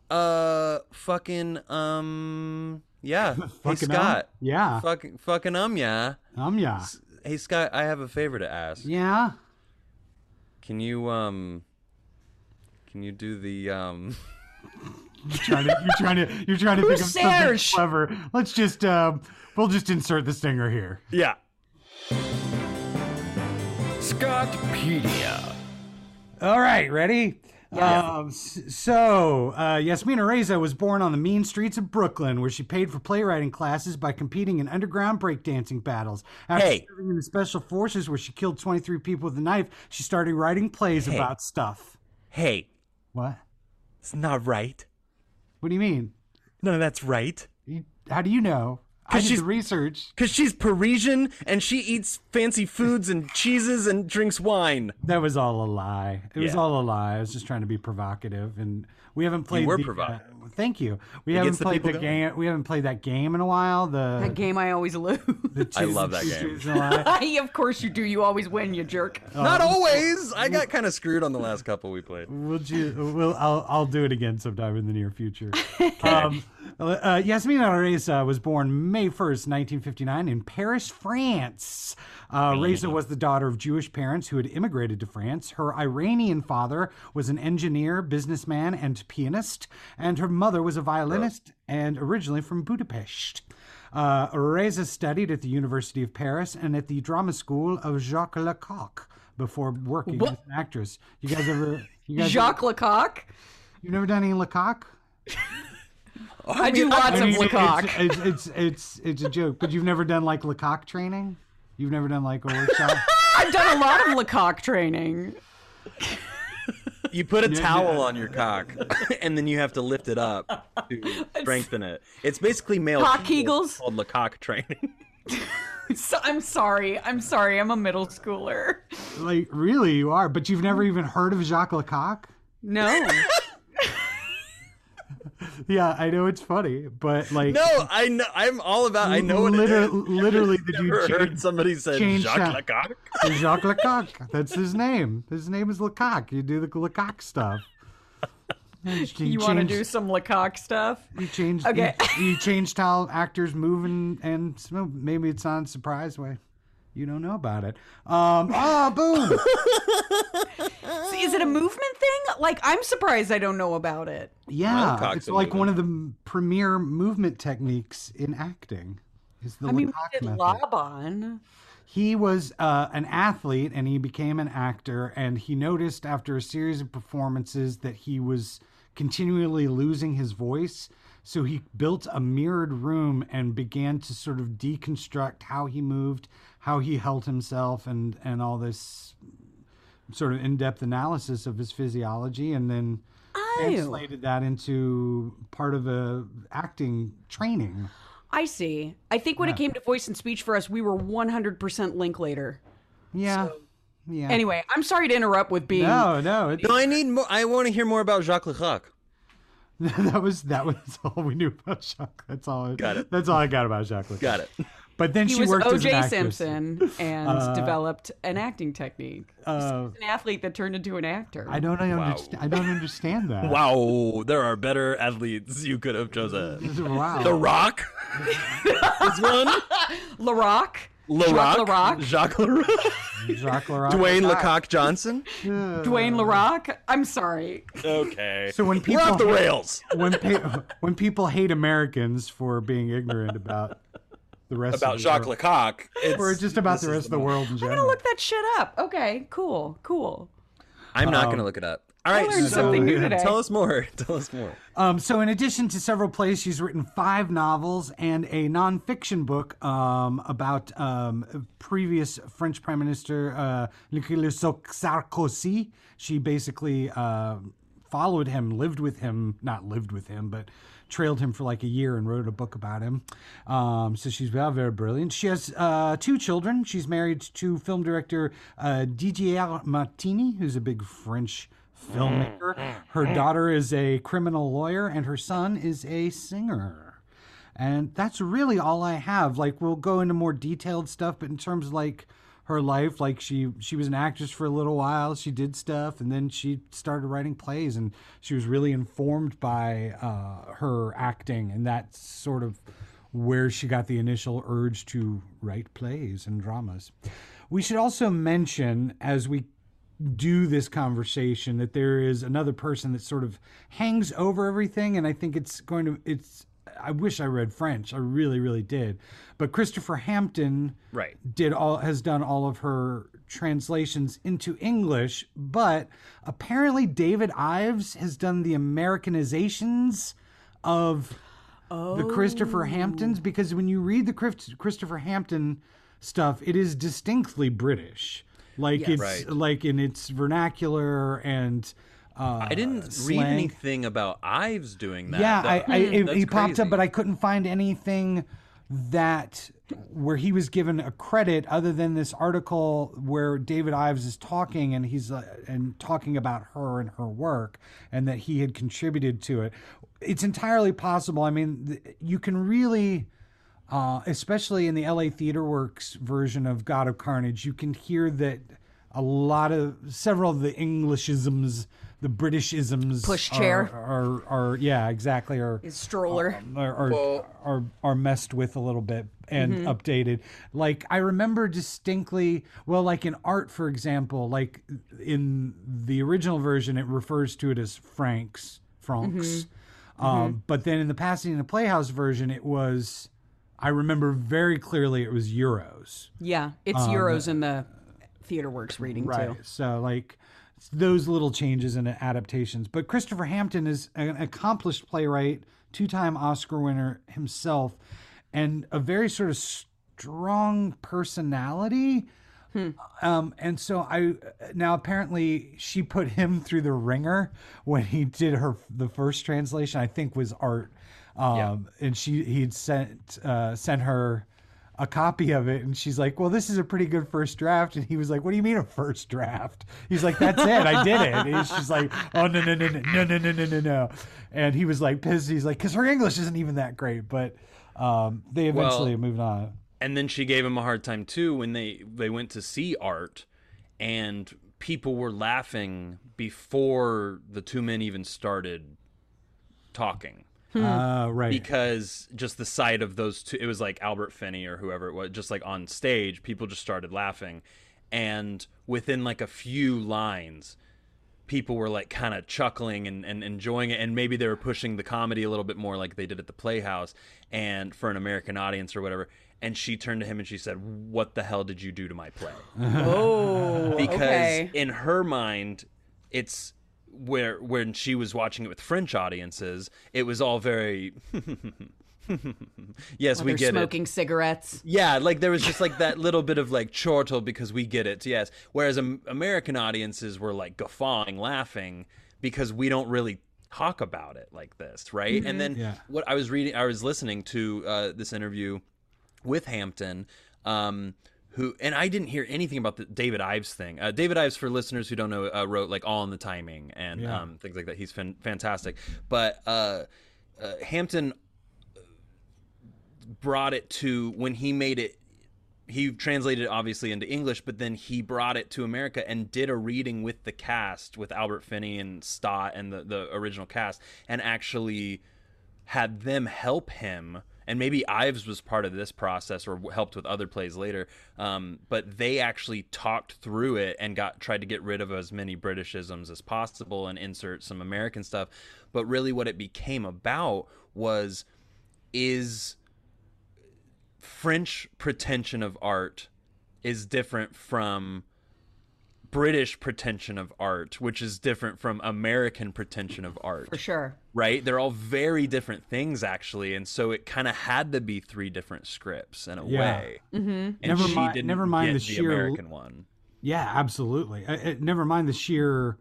Speaker 1: Uh, fucking um, yeah. [laughs] hey
Speaker 2: Fucking um?
Speaker 1: Scott.
Speaker 2: Yeah.
Speaker 1: Fucking fucking um, yeah.
Speaker 2: Um, yeah.
Speaker 1: Hey Scott, I have a favor to ask.
Speaker 2: Yeah.
Speaker 1: Can you um, can you do the um? [laughs]
Speaker 2: You're trying to, you're trying to, you're trying to think of
Speaker 3: Who's
Speaker 2: something
Speaker 3: Serge?
Speaker 2: clever. Let's just, um, we'll just insert the stinger here.
Speaker 1: Yeah.
Speaker 4: Scottpedia.
Speaker 2: All right, ready? Um, so, uh, Yasmina Reza was born on the mean streets of Brooklyn, where she paid for playwriting classes by competing in underground breakdancing battles. After
Speaker 1: Hey.
Speaker 2: serving in the special forces, where she killed 23 people with a knife, she started writing plays about stuff.
Speaker 1: Hey,
Speaker 2: What?
Speaker 1: it's not right.
Speaker 2: What do you mean?
Speaker 1: None of that's right.
Speaker 2: How do you know? I
Speaker 1: 'Cause
Speaker 2: did
Speaker 1: she's-
Speaker 2: the research.
Speaker 1: Cause she's Parisian and she eats fancy foods and cheeses and drinks wine.
Speaker 2: That was all a lie. It was all a lie. I was just trying to be provocative, and we haven't played.
Speaker 1: were
Speaker 2: the,
Speaker 1: provocative.
Speaker 2: uh, thank you. We
Speaker 1: gets
Speaker 2: haven't played
Speaker 1: people
Speaker 2: the game. We haven't played that game in a while. The
Speaker 3: That game I always lose.
Speaker 2: The
Speaker 1: I love that game.
Speaker 2: truths and a lie. [laughs]
Speaker 3: of course you do. You always win, you jerk.
Speaker 1: Not always. I got kind of screwed on the last couple we played.
Speaker 2: We'll, ju- we'll I'll, I'll do it again sometime in the near future. [laughs] um, uh, Yasmina Reza was born May 1st, 1959, in Paris, France. Uh, Reza was the daughter of Jewish parents who had immigrated to France. Her Iranian father was an engineer, businessman, and pianist, and her mother was a violinist and originally from Budapest. Uh, Reza studied at the University of Paris and at the drama school of Jacques Lecoq before working as an actress. You guys ever? You guys
Speaker 3: Jacques Lecoq.
Speaker 2: You've never done any Lecoq?
Speaker 3: I do lots
Speaker 2: I
Speaker 3: of
Speaker 2: mean,
Speaker 3: Lecoq.
Speaker 2: It's, it's it's it's it's a joke, but you've never done like Lecoq training. You've never done like a workshop. [laughs]
Speaker 3: I've done a lot of Lecoq training.
Speaker 1: You put a
Speaker 2: Yeah,
Speaker 1: towel
Speaker 2: yeah.
Speaker 1: on your cock, [laughs] and then you have to lift it up to strengthen it. It's basically male
Speaker 3: Cock
Speaker 1: Kegels
Speaker 3: Kegels?
Speaker 1: called Lecoq training. [laughs]
Speaker 3: So, I'm sorry. I'm sorry. I'm a middle schooler.
Speaker 2: Like, really, you are. But you've never even heard of Jacques Lecoq?
Speaker 3: No.
Speaker 2: Yeah, I know it's funny, but like,
Speaker 1: No, I know. I'm all about. I know what it
Speaker 2: liter-
Speaker 1: is. [laughs]
Speaker 2: literally the dude
Speaker 1: heard
Speaker 2: changed
Speaker 1: somebody say
Speaker 2: change
Speaker 1: Jacques
Speaker 2: that.
Speaker 1: Lecoq.
Speaker 2: Jacques [laughs] Lecoq. That's his name. His name is Lecoq. You do the Lecoq stuff. [laughs] He
Speaker 3: you want to do some Lecoq stuff?
Speaker 2: You changed.
Speaker 3: Okay.
Speaker 2: You, you changed how actors move, and and maybe it's not a surprise way. You don't know about it. Um. [laughs] Ah, boom. [laughs]
Speaker 3: Is it a movement thing? Like, I'm surprised I don't know about it.
Speaker 2: Yeah,
Speaker 1: Lecoq's
Speaker 2: it's like
Speaker 1: movement.
Speaker 2: one of the premier movement techniques in acting. Is the
Speaker 3: I mean,
Speaker 2: Lecoq
Speaker 3: we did
Speaker 2: method.
Speaker 3: Laban.
Speaker 2: He was uh, an athlete and he became an actor. And he noticed after a series of performances that he was continually losing his voice. So he built a mirrored room and began to sort of deconstruct how he moved, how he held himself, and, and all this sort of in depth analysis of his physiology. And then oh. translated that into part of a acting training.
Speaker 3: I see. I think when it came to voice and speech for us, we were 100% Linklater.
Speaker 2: Yeah. yeah.
Speaker 3: Anyway, I'm sorry to interrupt with being.
Speaker 2: No, no. It's,
Speaker 1: No, I need more. I want to hear more about Jacques Lecoq. [laughs]
Speaker 2: that was that was [laughs] all we knew about Jacques. That's all.
Speaker 1: Got it.
Speaker 2: That's all I got about Jacques. Lecoq.
Speaker 1: Got it.
Speaker 2: But then
Speaker 3: He
Speaker 2: she
Speaker 3: was
Speaker 2: worked as an
Speaker 3: O.J. Simpson and developed an acting technique.
Speaker 2: Uh,
Speaker 3: an athlete that turned into an actor.
Speaker 2: I don't understand. I don't understand that. [laughs]
Speaker 1: Wow, there are better athletes you could have chosen.
Speaker 2: Wow.
Speaker 1: The Rock. [laughs] this one.
Speaker 3: LaRock.
Speaker 1: Le
Speaker 3: Jacques
Speaker 1: Rock.
Speaker 3: Lerock.
Speaker 1: Jacques Lerock.
Speaker 2: Jacques Leroy.
Speaker 1: Dwayne Lecoq Johnson.
Speaker 3: Dwayne LaRock. I'm sorry.
Speaker 1: Okay.
Speaker 2: So when
Speaker 1: We're
Speaker 2: people
Speaker 1: off the rails
Speaker 2: when pa- when people hate Americans for being ignorant about the rest
Speaker 1: about
Speaker 2: of the
Speaker 1: Jacques
Speaker 2: world,
Speaker 1: Lecoq. [laughs] It's,
Speaker 2: or just about the rest of the world in
Speaker 3: I'm gonna look that shit up. Okay, cool, cool.
Speaker 1: I'm not going to look it up. All right,
Speaker 3: learned
Speaker 1: so
Speaker 3: something new [laughs] today.
Speaker 1: tell us more. [laughs] Tell us more.
Speaker 2: Um, so, in addition to several plays, she's written five novels and a nonfiction book um, about um, previous French Prime Minister uh, Nicolas Sarkozy. She basically uh, followed him, lived with him, not lived with him, but trailed him for like a year and wrote a book about him. Um, so she's very, very brilliant. She has uh, two children. She's married to film director uh, Didier Martiny, who's a big French filmmaker. Her daughter is a criminal lawyer, and her son is a singer. And that's really all I have. Like we'll go into more detailed stuff, but in terms of like her life, like she she was an actress for a little while. She did stuff, and then she started writing plays, and she was really informed by uh, her acting, and that's sort of where she got the initial urge to write plays and dramas. We should also mention as we do this conversation that there is another person that sort of hangs over everything and i think it's going to it's i wish i read french i really really did but christopher hampton
Speaker 1: Right.
Speaker 2: did all has done all of her translations into english but apparently david ives has done the americanizations of the Christopher oh. Hamptons because when you read the Christopher Hampton stuff, it is distinctly British. Like it's
Speaker 1: Right.
Speaker 2: like in its vernacular and uh,
Speaker 1: I didn't read anything about Ives doing that.
Speaker 2: Yeah. I, I it,
Speaker 1: That's
Speaker 2: he popped
Speaker 1: crazy.
Speaker 2: up, but I couldn't find anything that where he was given a credit other than this article where David Ives is talking and he's uh, and talking about her and her work and that he had contributed to it. It's entirely possible. I mean, th- you can really. Uh, especially in the LA Theater Works version of God of Carnage, you can hear that a lot of several of the Englishisms, the Britishisms,
Speaker 3: Pushchair.
Speaker 2: are, are, are yeah, exactly, are
Speaker 3: His stroller.
Speaker 2: Uh, are are, are are messed with a little bit and mm-hmm. updated. Like I remember distinctly, well, like in art, for example, like in the original version, it refers to it as francs, francs. Mm-hmm. Um, mm-hmm. but then in the Pasadena Playhouse version, it was. I remember very clearly it was euros.
Speaker 3: yeah, it's um, Euros in the Theater Works reading too.
Speaker 2: So like those little changes and adaptations. But Christopher Hampton is an accomplished playwright, two-time Oscar winner himself, and a very sort of strong personality. Um, and so I now apparently she put him through the ringer when he did her the first translation. I think was art, um, and she he'd sent uh, sent her a copy of it, and she's like, "Well, this is a pretty good first draft." And he was like, "What do you mean a first draft?" He's like, "That's it, I did it." And she's like, "Oh no no no no no no no no no no," and he was like pissed. He's like, "Cause her English isn't even that great," but um, they eventually
Speaker 1: Well-
Speaker 2: moved on.
Speaker 1: and then she gave him a hard time too when they they went to see art and people were laughing before the two men even started talking
Speaker 2: Uh, right.
Speaker 1: because just the sight of those two it was like albert finney or whoever it was just like on stage people just started laughing. And within like a few lines people were like kind of chuckling and, and enjoying it. And maybe they were pushing the comedy a little bit more like they did at the playhouse and for an american audience or whatever. And she turned to him and she said what the hell did you do to my play? [laughs]
Speaker 3: Oh,
Speaker 1: because
Speaker 3: okay.
Speaker 1: in her mind it's where when she was watching it with french audiences it was all very [laughs] yes we
Speaker 3: They're
Speaker 1: get it
Speaker 3: smoking cigarettes.
Speaker 1: yeah, like there was just like that little bit of like chortle because we get it, yes. Whereas um, American audiences were like guffawing, laughing because we don't really talk about it like this, right? And then
Speaker 2: Yeah.
Speaker 1: what I was reading, I was listening to uh, this interview with Hampton, um, who and I didn't hear anything about the David Ives thing. Uh, David Ives, for listeners who don't know, uh, wrote like All in the Timing and
Speaker 2: Yeah.
Speaker 1: um, things like that. He's fan- fantastic, but uh, uh, Hampton brought it to when he made it he translated it obviously into English, but then he brought it to America and did a reading with the cast, with Albert Finney and Stott and the, the original cast, and actually had them help him. And maybe Ives was part of this process or helped with other plays later. Um, but they actually talked through it and got tried to get rid of as many Britishisms as possible and insert some American stuff. But really, what it became about was is French pretension of art is different from British pretension of art, which is different from American pretension of art,
Speaker 3: For sure.
Speaker 1: Right? They're all very different things, actually, and so it kind of had to be three different scripts in a
Speaker 2: Yeah.
Speaker 1: way. Mm-hmm. And
Speaker 2: Never
Speaker 1: she
Speaker 2: mi-
Speaker 1: didn't
Speaker 2: never mind
Speaker 1: get
Speaker 2: the
Speaker 1: the
Speaker 2: sheer-
Speaker 1: American one.
Speaker 2: Yeah, absolutely. Uh, uh, never mind the sheer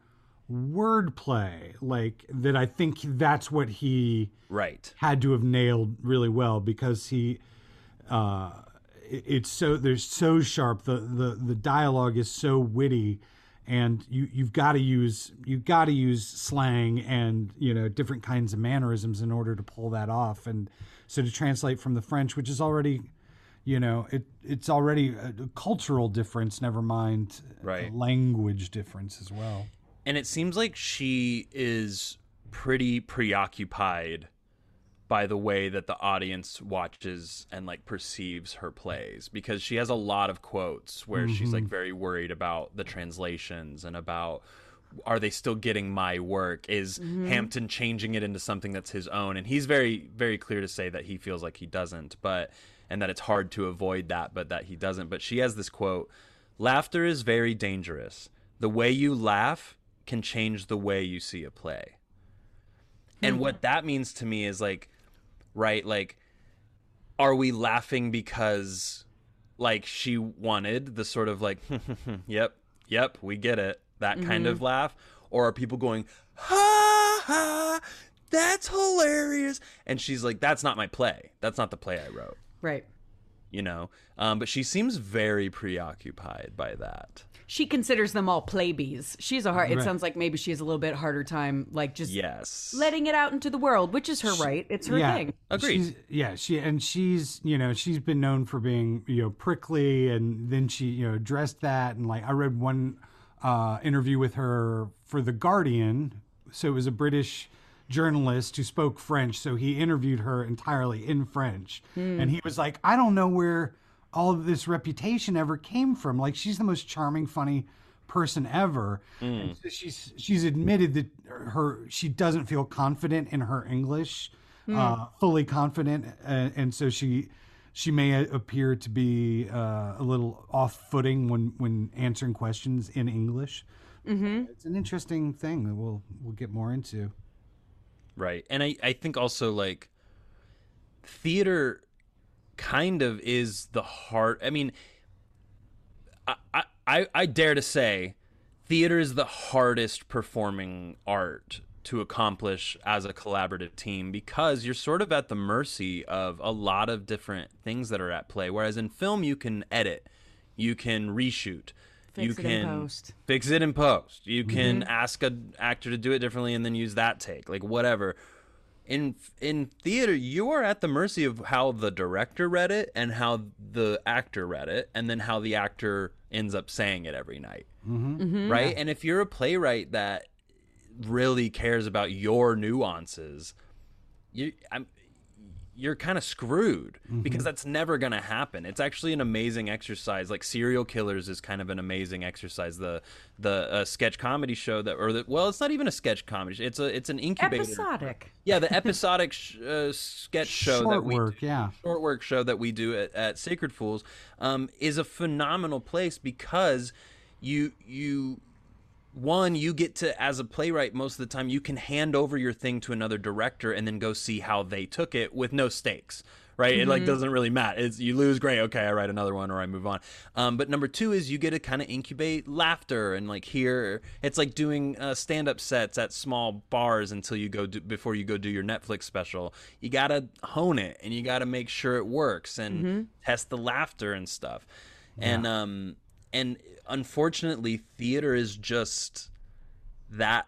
Speaker 2: wordplay, like that. I think that's what he
Speaker 1: Right.
Speaker 2: had to have nailed really well because he, uh, it- it's so there's so sharp. The the the dialogue is so witty, and you you've got to use you've got to use slang and you know different kinds of mannerisms in order to pull that off. And so to translate from the French, which is already you know it it's already a cultural difference never mind
Speaker 1: Right.
Speaker 2: language difference as well
Speaker 1: And it seems like she is pretty preoccupied by the way that the audience watches and like perceives her plays because she has a lot of quotes where she's like mm-hmm. very worried about the translations and about are they still getting my work? Is mm-hmm. hampton changing it into something that's his own? And he's very very clear to say that he feels like he doesn't but and that it's hard to avoid that but that he doesn't. But she has this quote laughter is very dangerous. The way you laugh can change the way you see a play. And hmm. what that means to me is like right? Like are we laughing because like she wanted the sort of like [laughs] yep yep we get it that kind of laugh? Or are people going ha ha that's hilarious and she's like that's not my play. That's not the play i wrote.
Speaker 3: Right.
Speaker 1: you know? Um, but she seems very preoccupied by that
Speaker 3: She considers them all playbees. She's a hard. It sounds like maybe she has a little bit harder time, like just
Speaker 1: yes
Speaker 3: letting it out into the world, which is her right. It's her
Speaker 2: yeah
Speaker 3: thing.
Speaker 1: Agreed.
Speaker 2: she's, yeah she and she's you know she's been known for being you know prickly and then she you know addressed that and like i read one uh interview with her for the guardian so it was a british journalist who spoke french so he interviewed her entirely in french and he was like i don't know where all of this reputation ever came from. Like she's the most charming funny person ever. And so she's she's admitted that her she doesn't feel confident in her english uh, fully confident. And, and so she she may appear to be uh, a little off footing when when answering questions in english. Mm-hmm. it's an interesting thing that we'll we'll get more into.
Speaker 1: Right. And I, I think also like theater kind of is the heart. I mean, I, I, I dare to say theater is the hardest performing art to accomplish as a collaborative team because you're sort of at the mercy of a lot of different things that are at play. Whereas in film, you can edit, you can reshoot, you
Speaker 3: Fix it in
Speaker 1: can
Speaker 3: post.
Speaker 1: fix it in post. You can mm-hmm. ask an actor to do it differently and then use that take, like whatever. In in theater, you are at the mercy of how the director read it and how the actor read it, and then how the actor ends up saying it every night,
Speaker 3: Mm-hmm.
Speaker 1: right? And if you're a playwright that really cares about your nuances, you I'm you're kind of screwed because that's never going to happen. It's actually an amazing exercise. Like serial killers is kind of an amazing exercise. The the uh, sketch comedy show that or the, well, it's not even a sketch comedy. It's a it's an incubator.
Speaker 3: Episodic.
Speaker 1: Yeah, the episodic sh- uh, sketch show that
Speaker 2: Short
Speaker 1: we
Speaker 2: work, yeah.
Speaker 1: short work show that we do at, at Sacred Fools um, is a phenomenal place because you you one you get to as a playwright most of the time you can hand over your thing to another director and then go see how they took it with no stakes right? It like doesn't really matter. It's you lose great okay i write another one or i move on. Um, but number two is you get to kind of incubate laughter and like hear it's like doing uh, stand-up sets at small bars until you go do, before you go do your netflix special. You gotta hone it and you gotta make sure it works and test the laughter and stuff. And um and unfortunately theater is just that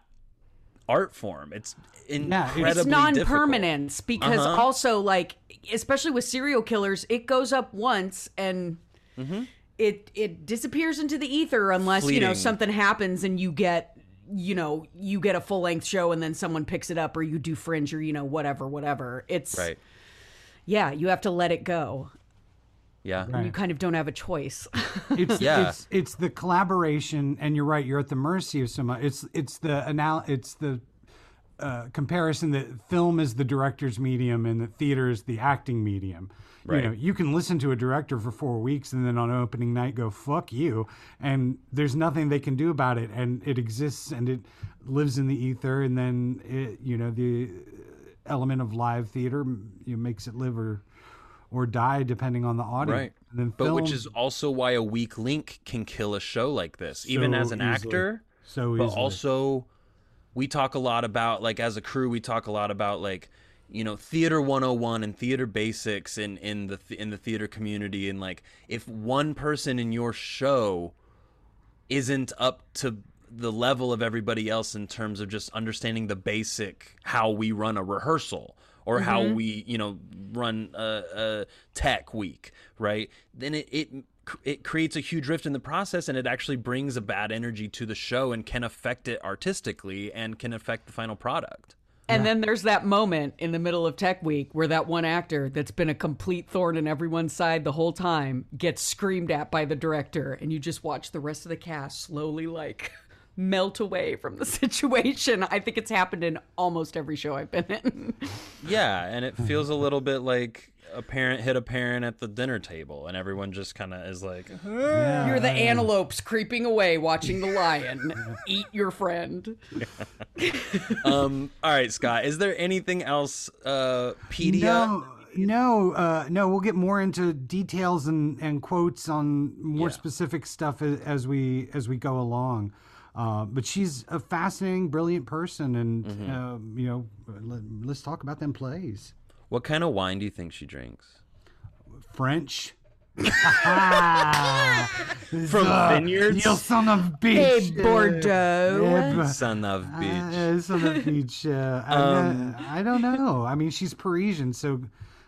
Speaker 1: art form. It's incredibly
Speaker 3: it's non-permanence because
Speaker 1: Uh-huh.
Speaker 3: also like especially with serial killers it goes up once and it it disappears into the ether unless you know something happens and you get you know you get a full length show and then someone picks it up or you do fringe or you know whatever whatever. It's
Speaker 1: right.
Speaker 3: Yeah you have to let it go
Speaker 1: yeah
Speaker 2: Right.
Speaker 3: you kind of don't have a choice [laughs]
Speaker 2: It's
Speaker 1: Yeah.
Speaker 2: it's it's the collaboration, and you're right. You're at the mercy of someone. It's it's the anal. It's the uh, comparison that film is the director's medium and that theater is the acting medium.
Speaker 1: Right.
Speaker 2: You know, you can listen to a director for four weeks and then on opening night go "fuck you," and there's nothing they can do about it, and it exists and it lives in the ether, and then it, you know the element of live theater you know, makes it live or or die depending on the audience.
Speaker 1: Right.
Speaker 2: And then
Speaker 1: But which is also why a weak link can kill a show like this, even as an
Speaker 2: easily.
Speaker 1: actor.
Speaker 2: so
Speaker 1: But
Speaker 2: easily.
Speaker 1: also, we talk a lot about, like, as a crew, we talk a lot about, like, you know, theater 101 and theater basics in, in the in the theater community, and like, if one person in your show isn't up to the level of everybody else in terms of just understanding the basic how we run a rehearsal or how mm-hmm. we you know run a, a tech week right? Then it, it it creates a huge rift in the process and it actually brings a bad energy to the show and can affect it artistically and can affect the final product.
Speaker 3: And then there's that moment in the middle of Tech Week where that one actor that's been a complete thorn in everyone's side the whole time gets screamed at by the director, and you just watch the rest of the cast slowly like melt away from the [laughs] situation. I think it's happened in almost every show I've been in.
Speaker 1: yeah and it feels a little bit like a parent hit a parent at the dinner table and everyone just kind of is like
Speaker 3: You're the antelopes creeping away watching the lion eat your friend. [laughs]
Speaker 1: um all right scott is there anything else uh pedia
Speaker 2: No, no, uh, no. We'll get more into details and, and quotes on more
Speaker 1: Yeah.
Speaker 2: specific stuff as, as we as we go along. Uh, but she's a fascinating, brilliant person, and
Speaker 1: Mm-hmm.
Speaker 2: uh, you know, let, let's talk about them plays.
Speaker 1: what kind of wine do you think she drinks
Speaker 2: French. [laughs]
Speaker 1: from vineyards
Speaker 2: You son of bitch.
Speaker 3: Hey, Bordeaux.
Speaker 2: Yeah, but-
Speaker 1: son of bitch
Speaker 2: Uh, son of [laughs] bitch. Uh, I,
Speaker 1: Um,
Speaker 2: I don't know. I mean, she's Parisian, so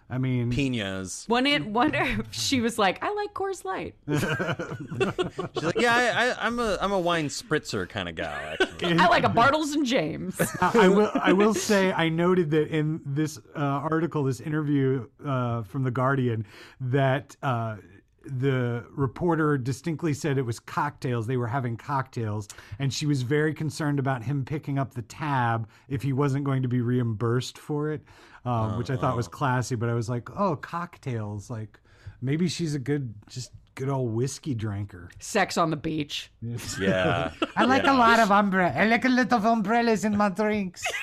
Speaker 2: I mean,
Speaker 1: pinas
Speaker 3: One it wonder if she was like, I like Coors Light. [laughs]
Speaker 1: She's like, yeah, I, I, I'm a I'm a wine spritzer kind of gal. Actually.
Speaker 3: I like a Bartles and James. [laughs]
Speaker 2: I will. I will say I noted that in this uh, article, this interview uh, from the Guardian, that uh, the reporter distinctly said it was cocktails. They were having cocktails, and she was very concerned about him picking up the tab if he wasn't going to be reimbursed for it, um, which I thought was classy. But I was like, oh, cocktails. Like maybe she's a good, just good old whiskey drinker.
Speaker 3: Sex on the beach. [laughs]
Speaker 1: Yeah, [laughs]
Speaker 2: I like a lot of umbrella. I like a lot of umbrellas in my drinks. [laughs]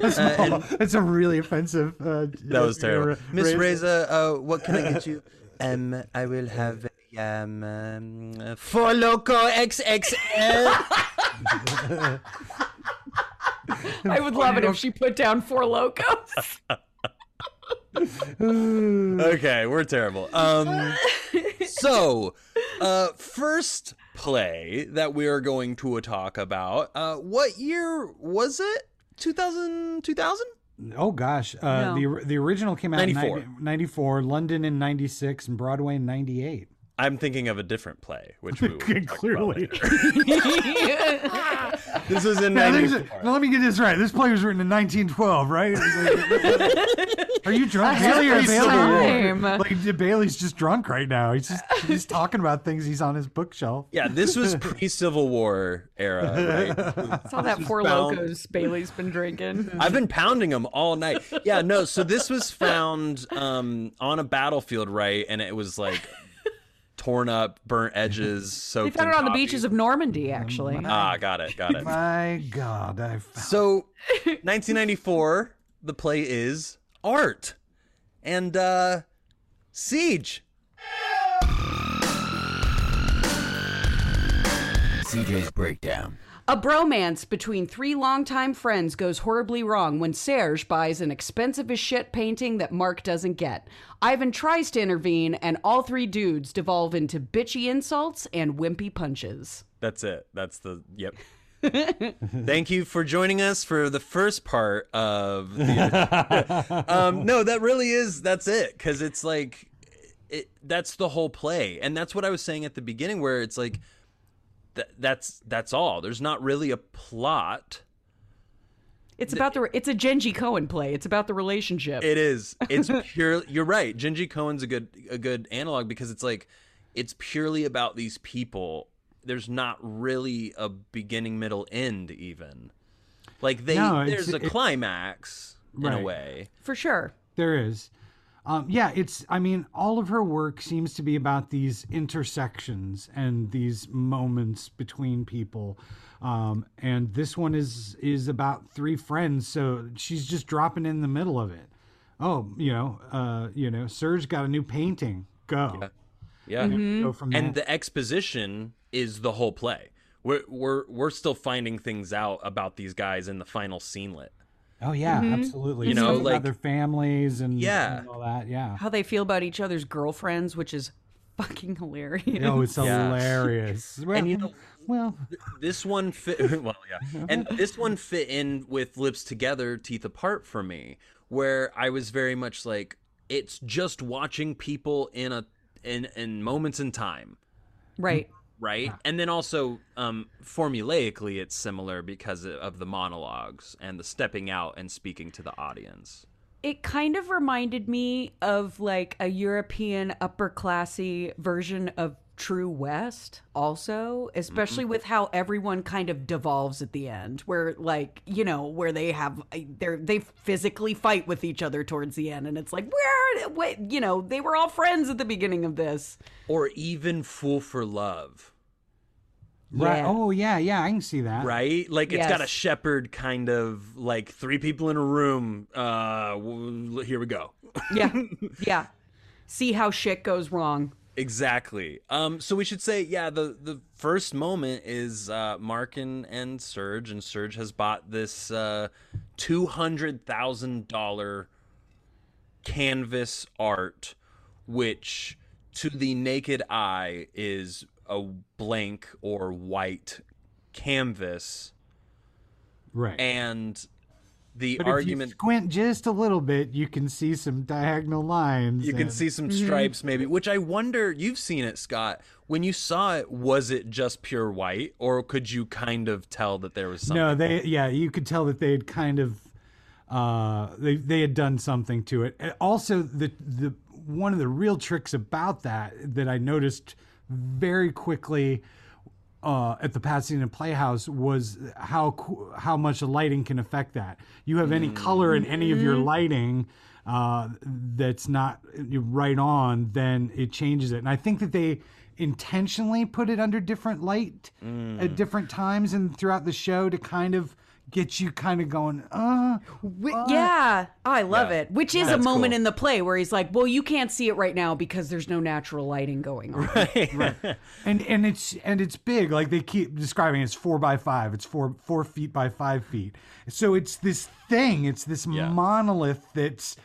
Speaker 2: That's
Speaker 1: and-
Speaker 2: it's a really offensive. Uh,
Speaker 1: that was terrible. Miss
Speaker 2: Ra-
Speaker 1: Reza, uh, what can I get you? Um, I will have um, um uh, Four Loko XXL.
Speaker 3: I would love it if she put down Four Lokos. [laughs]
Speaker 1: okay, we're terrible. Um, so, uh, first play that we are going to talk about. Uh, what year was it? 2000, 2000?
Speaker 2: Oh gosh, uh,
Speaker 3: No.
Speaker 2: the the original came out
Speaker 1: 94.
Speaker 2: in 90, 94, London in 96 and Broadway in 98.
Speaker 1: I'm thinking of a different play, which we [laughs] will talk about
Speaker 2: Clearly.
Speaker 1: later. [laughs] [laughs] This is in
Speaker 2: Now, a- now, let me get this right. This play was written in 1912, right? Are you drunk, Bailey? Or Bailey? Like Bailey's just drunk right now. He's just he's talking about things he's on his bookshelf.
Speaker 1: Yeah, this was pre-Civil War era, right?
Speaker 3: It's all that four
Speaker 1: found-
Speaker 3: locos Bailey's been drinking.
Speaker 1: I've been pounding them all night. Yeah, no. So this was found um, on a battlefield, right? And it was like torn up, burnt edges, [laughs] So
Speaker 3: They
Speaker 1: soaked.
Speaker 3: found it on the beaches of Normandy, actually.
Speaker 1: Ah, got it, got it.
Speaker 2: My God, I found
Speaker 1: So, [laughs] 1994, the play is Art and uh, Siege.
Speaker 5: CJ's Breakdown.
Speaker 3: A bromance between three longtime friends goes horribly wrong when Serge buys an expensive as shit painting that Mark doesn't get. Yvan tries to intervene, and all three dudes devolve into bitchy insults and wimpy punches.
Speaker 1: That's it. That's the yep. [laughs] Thank you for joining us for the first part of the. [laughs] um, no, that really is. That's it. Because it's like, it. That's the whole play, and that's what I was saying at the beginning, where it's like, th- that's that's all. There's not really a plot.
Speaker 3: It's about the. It's a Genji Cohen play. It's about the relationship.
Speaker 1: It is. It's [laughs] pure. You're right. Genji Cohen's a good a good analog because it's like, it's purely about these people. There's not really a beginning, middle, end. Even like they.
Speaker 2: No,
Speaker 1: there's a
Speaker 2: it-
Speaker 1: climax in a way.
Speaker 3: For sure.
Speaker 2: There is. Um, yeah, it's, I mean, all of her work seems to be about these intersections and these moments between people. Um, and this one is, is about three friends. So she's just dropping in the middle of it. Oh, you know, uh, you know, Serge got a new painting. Go.
Speaker 1: Yeah.
Speaker 2: Go from there.
Speaker 1: And the exposition is the whole play. We're we're we're still finding things out about these guys in the final scenelet.
Speaker 2: Oh, yeah, mm-hmm. absolutely.
Speaker 1: You know, like-
Speaker 2: their families and,
Speaker 1: Yeah.
Speaker 2: and all that. Yeah.
Speaker 3: How they feel about each other's girlfriends, which is fucking hilarious.
Speaker 2: Oh, it's [laughs]
Speaker 1: Yeah.
Speaker 2: hilarious. Well, [laughs]
Speaker 1: And you know,
Speaker 2: well,
Speaker 1: this one fit [laughs] well yeah and this one fit in with lips together teeth apart for me where i was very much like it's just watching people in a in in moments in time
Speaker 3: right.
Speaker 1: Right? And then also um formulaically it's similar because of the monologues and the stepping out and speaking to the audience.
Speaker 3: It kind of reminded me of like a European upper classy version of True West, also, especially with how everyone kind of devolves at the end, where like you know where they have they they physically fight with each other towards the end, and it's like where what you know they were all friends at the beginning of this.
Speaker 1: or even fool for love
Speaker 2: right.
Speaker 3: Yeah.
Speaker 2: Oh, yeah, yeah, I can see that.
Speaker 1: right like it's got a Shepard kind of like three people in a room uh here we go
Speaker 3: Yeah, [laughs] yeah. See how shit goes wrong.
Speaker 1: Exactly. Um, so we should say, yeah, the the first moment is uh, Mark and, and Serge, and Serge has bought this uh, two hundred thousand dollar canvas art, which to the naked eye is a blank or white canvas,
Speaker 2: Right.
Speaker 1: and the
Speaker 2: But if you
Speaker 1: argument
Speaker 2: squint just a little bit, you can see some diagonal lines.
Speaker 1: You can see some stripes, maybe. Which I wonder. You've seen it, Scott. When you saw it, was it just pure white, or could you kind of tell that there was something?
Speaker 2: No, they yeah, you could tell that they had kind of uh they they had done something to it. And Also the the one of the real tricks about that that I noticed very quickly uh, at the Pasadena Playhouse was how how much the lighting can affect that. You have any color in any of your lighting uh, that's not right on, then it changes it. And I think that they intentionally put it under different light at different times and throughout the show to kind of gets you kind of going, uh,
Speaker 3: Wh- yeah, I love
Speaker 1: Yeah.
Speaker 3: it. Which is a moment
Speaker 1: cool.
Speaker 3: in the play where he's like, "Well, you can't see it right now because there's no natural lighting going on." Right.
Speaker 2: And and it's and it's big. Like they keep describing, it, it's four by five. It's four four feet by five feet. So it's this thing. It's this
Speaker 1: Yeah.
Speaker 2: monolith that's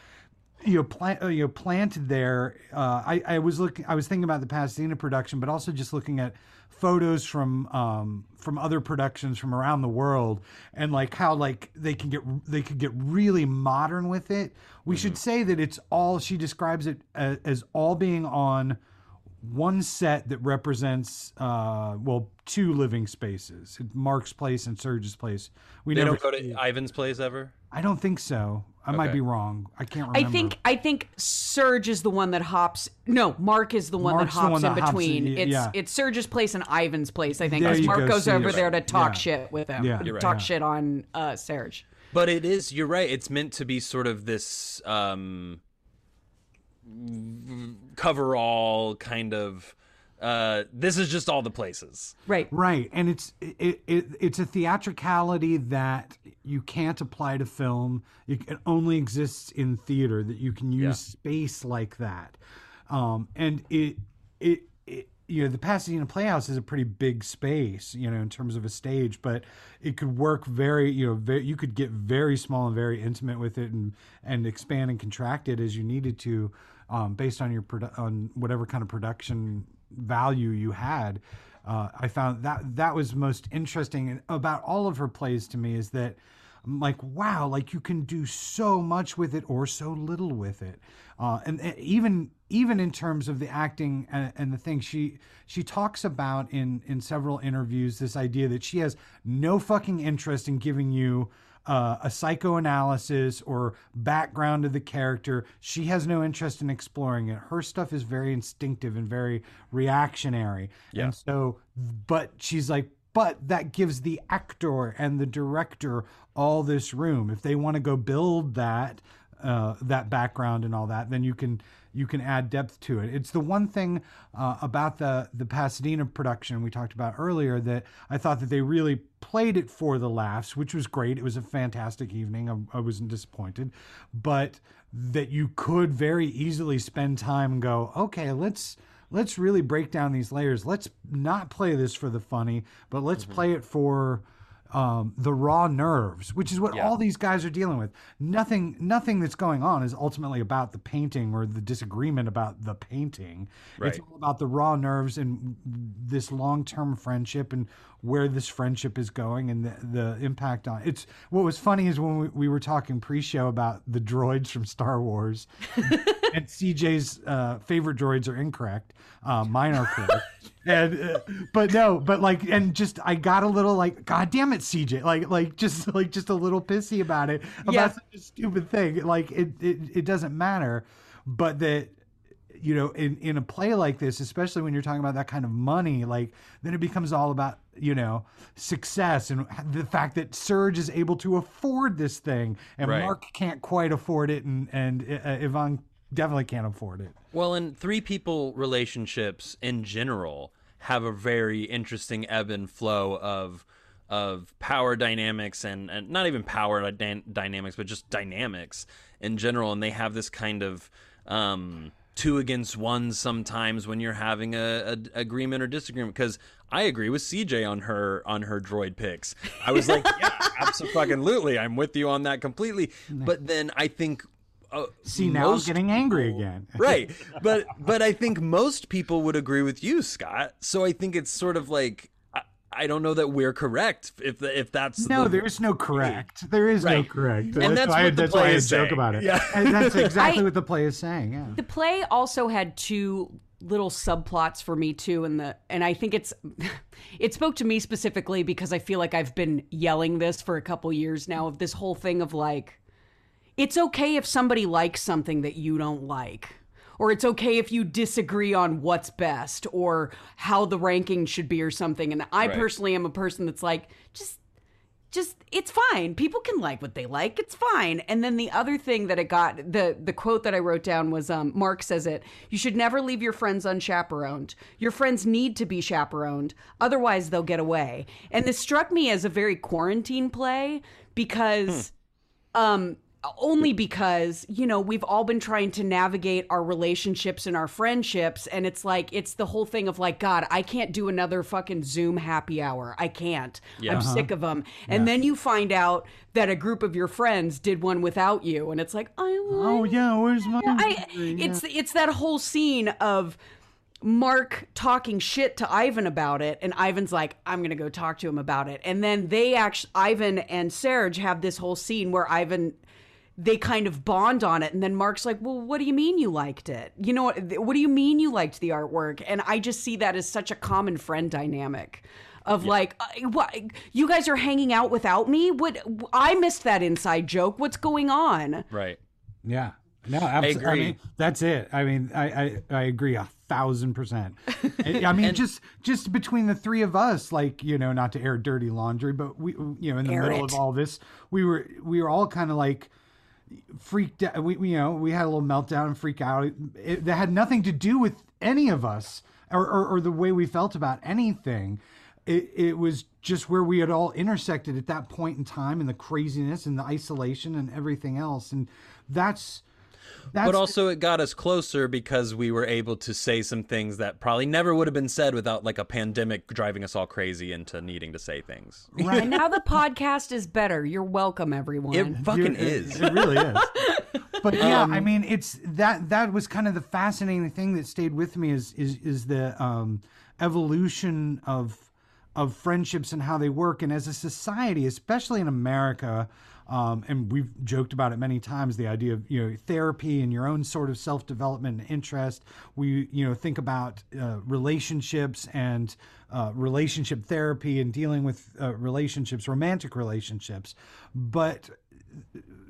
Speaker 2: you know, plant, you know, planted there. Uh, I, I was looking, I was thinking about the Pasadena production, but also just looking at photos from um, from other productions from around the world, and like how like they can get they could get really modern with it. We should say that it's all. She describes it as, as all being on one set that represents uh well two living spaces mark's place and serge's place we
Speaker 1: They
Speaker 2: never
Speaker 1: don't go to Yvan's place ever.
Speaker 2: i don't think so i might be wrong i can't remember.
Speaker 3: I think I think Serge is the one that hops. No, Mark is the one
Speaker 2: Mark's
Speaker 3: that hops
Speaker 2: one
Speaker 3: in
Speaker 2: that hops
Speaker 3: between.
Speaker 2: in-
Speaker 3: it's
Speaker 2: yeah.
Speaker 3: it's Serge's place and Yvan's place. I think
Speaker 2: There
Speaker 3: 'cause
Speaker 2: you
Speaker 3: Mark
Speaker 2: go,
Speaker 3: goes
Speaker 2: see,
Speaker 3: over
Speaker 2: you're
Speaker 3: there to talk
Speaker 2: Yeah.
Speaker 3: shit with him.
Speaker 2: Yeah. You're
Speaker 1: right.
Speaker 3: talk
Speaker 2: Yeah.
Speaker 3: shit on uh, Serge.
Speaker 1: But it is, you're right. It's meant to be sort of this um, cover-all kind of. Uh, this is just all the places.
Speaker 3: Right.
Speaker 2: right and it's it, it it's a theatricality that you can't apply to film it it only exists in theater that you can use
Speaker 1: Yeah.
Speaker 2: space like that um and it it it you know the Pasadena Playhouse is a pretty big space, you know, in terms of a stage, but it could work very, you know, very, you could get very small and very intimate with it, and and expand and contract it as you needed to, um, based on your produ- on whatever kind of production value you had. Uh, I found that that was most interesting about all of her plays to me is that I'm like, wow, like you can do so much with it or so little with it. Uh, and, and even even in terms of the acting and, and the thing she she talks about in in several interviews this idea that she has no fucking interest in giving you uh, a psychoanalysis or background of the character. She has no interest in exploring it. Her stuff is very instinctive and very reactionary.
Speaker 1: Yeah.
Speaker 2: And so, but she's like, but that gives the actor and the director all this room. If they want to go build that, uh, that background and all that, then you can you can add depth to it. It's the one thing uh, about the the Pasadena production we talked about earlier that I thought that they really played it for the laughs, which was great. It was a fantastic evening. I, I wasn't disappointed, but that you could very easily spend time and go, okay, let's let's really break down these layers. Let's not play this for the funny, but let's play it for um, the raw nerves, which is what
Speaker 1: Yeah.
Speaker 2: all these guys are dealing with. Nothing, nothing that's going on is ultimately about the painting or the disagreement about the painting. It's all about the raw nerves and this long-term friendship and where this friendship is going and the, the impact on it's what was funny is when we, we were talking pre-show about the droids from star wars. [laughs] And cj's uh, favorite droids are incorrect. Uh, mine are correct. [laughs] And uh, but no but like and just i got a little like god damn it cj like like just [laughs] like just a little pissy about it about
Speaker 3: Yeah.
Speaker 2: such a stupid thing. Like it, it it doesn't matter but that you know in in a play like this especially when you're talking about that kind of money like then it becomes all about you know success and the fact that Serge is able to afford this thing and
Speaker 1: Right.
Speaker 2: Mark can't quite afford it and and uh, Yvan definitely can't afford it
Speaker 1: Well, and three people relationships in general have a very interesting ebb and flow of of power dynamics and, and not even power dy- dynamics, but just dynamics in general. And they have this kind of um, two against one sometimes when you're having a, a agreement or disagreement. Because I agree with CJ on her on her droid picks. I was like, [laughs] yeah, absolutely, I'm with you on that completely. But then I think. Uh,
Speaker 2: see now I'm getting angry again [laughs] [laughs]
Speaker 1: right but but i think most people would agree with you scott so i think it's sort of like i, I don't know that we're correct if if that's
Speaker 2: no
Speaker 1: the,
Speaker 2: there is no correct. There is no correct.
Speaker 1: And that's
Speaker 2: why,
Speaker 1: what the
Speaker 2: that's why
Speaker 1: play
Speaker 2: I
Speaker 1: is
Speaker 2: joke
Speaker 1: saying.
Speaker 2: about it.
Speaker 1: Yeah.
Speaker 2: and that's [laughs] exactly
Speaker 3: I-
Speaker 2: what the play is saying yeah.
Speaker 3: The play also had two little subplots for me too and the and I think it's [laughs] it spoke to me specifically because I feel like I've been yelling this for a couple years now of this whole thing of like it's okay if somebody likes something that you don't like or it's okay if you disagree on what's best or how the ranking should be or something and I
Speaker 1: Right.
Speaker 3: personally am a person that's like just just it's fine. People can like what they like. It's fine. And then the other thing that it got the the quote that I wrote down was um, Mark says it. You should never leave your friends unchaperoned. Your friends need to be chaperoned, otherwise they'll get away. And this struck me as a very quarantine play because um only because you know we've all been trying to navigate our relationships and our friendships and it's like it's the whole thing of like god i can't do another fucking zoom happy hour. I can't. I'm uh-huh. sick of them and then you find out that a group of your friends did one without you and it's like i
Speaker 2: Oh yeah, where's my?
Speaker 3: I, it's it's that whole scene of Mark talking shit to Yvan about it, and Yvan's like, "I'm gonna go talk to him about it." And then they actually, Yvan and Serge have this whole scene where Yvan, they kind of bond on it, and then Mark's like, "Well, what do you mean you liked it? You know what? What do you mean you liked the artwork?" And I just see that as such a common friend dynamic. Of like, uh, what you guys are hanging out without me? What I missed that inside joke. What's going on?
Speaker 1: Right.
Speaker 2: Yeah. No, absolutely. I,
Speaker 1: agree.
Speaker 2: mean, that's it. I mean, I, I, I agree a thousand percent. [laughs] I I mean, just just between the three of us, like you know, not to air dirty laundry, but we, you know, in the middle
Speaker 3: it.
Speaker 2: of all this, we were we were all kind of like freaked out. We, you know, we had a little meltdown and freak out. It, that had nothing to do with any of us or, or, or the way we felt about anything. It, it was just where we had all intersected at that point in time and the craziness and the isolation and everything else. And that's, that's
Speaker 1: But also, it got us closer because we were able to say some things that probably never would have been said without like a pandemic driving us all crazy into needing to say things.
Speaker 3: And now the podcast is better. You're welcome, everyone.
Speaker 1: It fucking
Speaker 2: It-
Speaker 1: is.
Speaker 2: It really is. [laughs] But yeah, I mean, it's that that was kind of the fascinating thing that stayed with me is is is the um, evolution of of friendships and how they work, and as a society, especially in America. Um, and we've joked about it many times the idea of you know therapy and your own sort of self development and interest we you know think about uh, relationships and uh, relationship therapy and dealing with uh, relationships romantic relationships but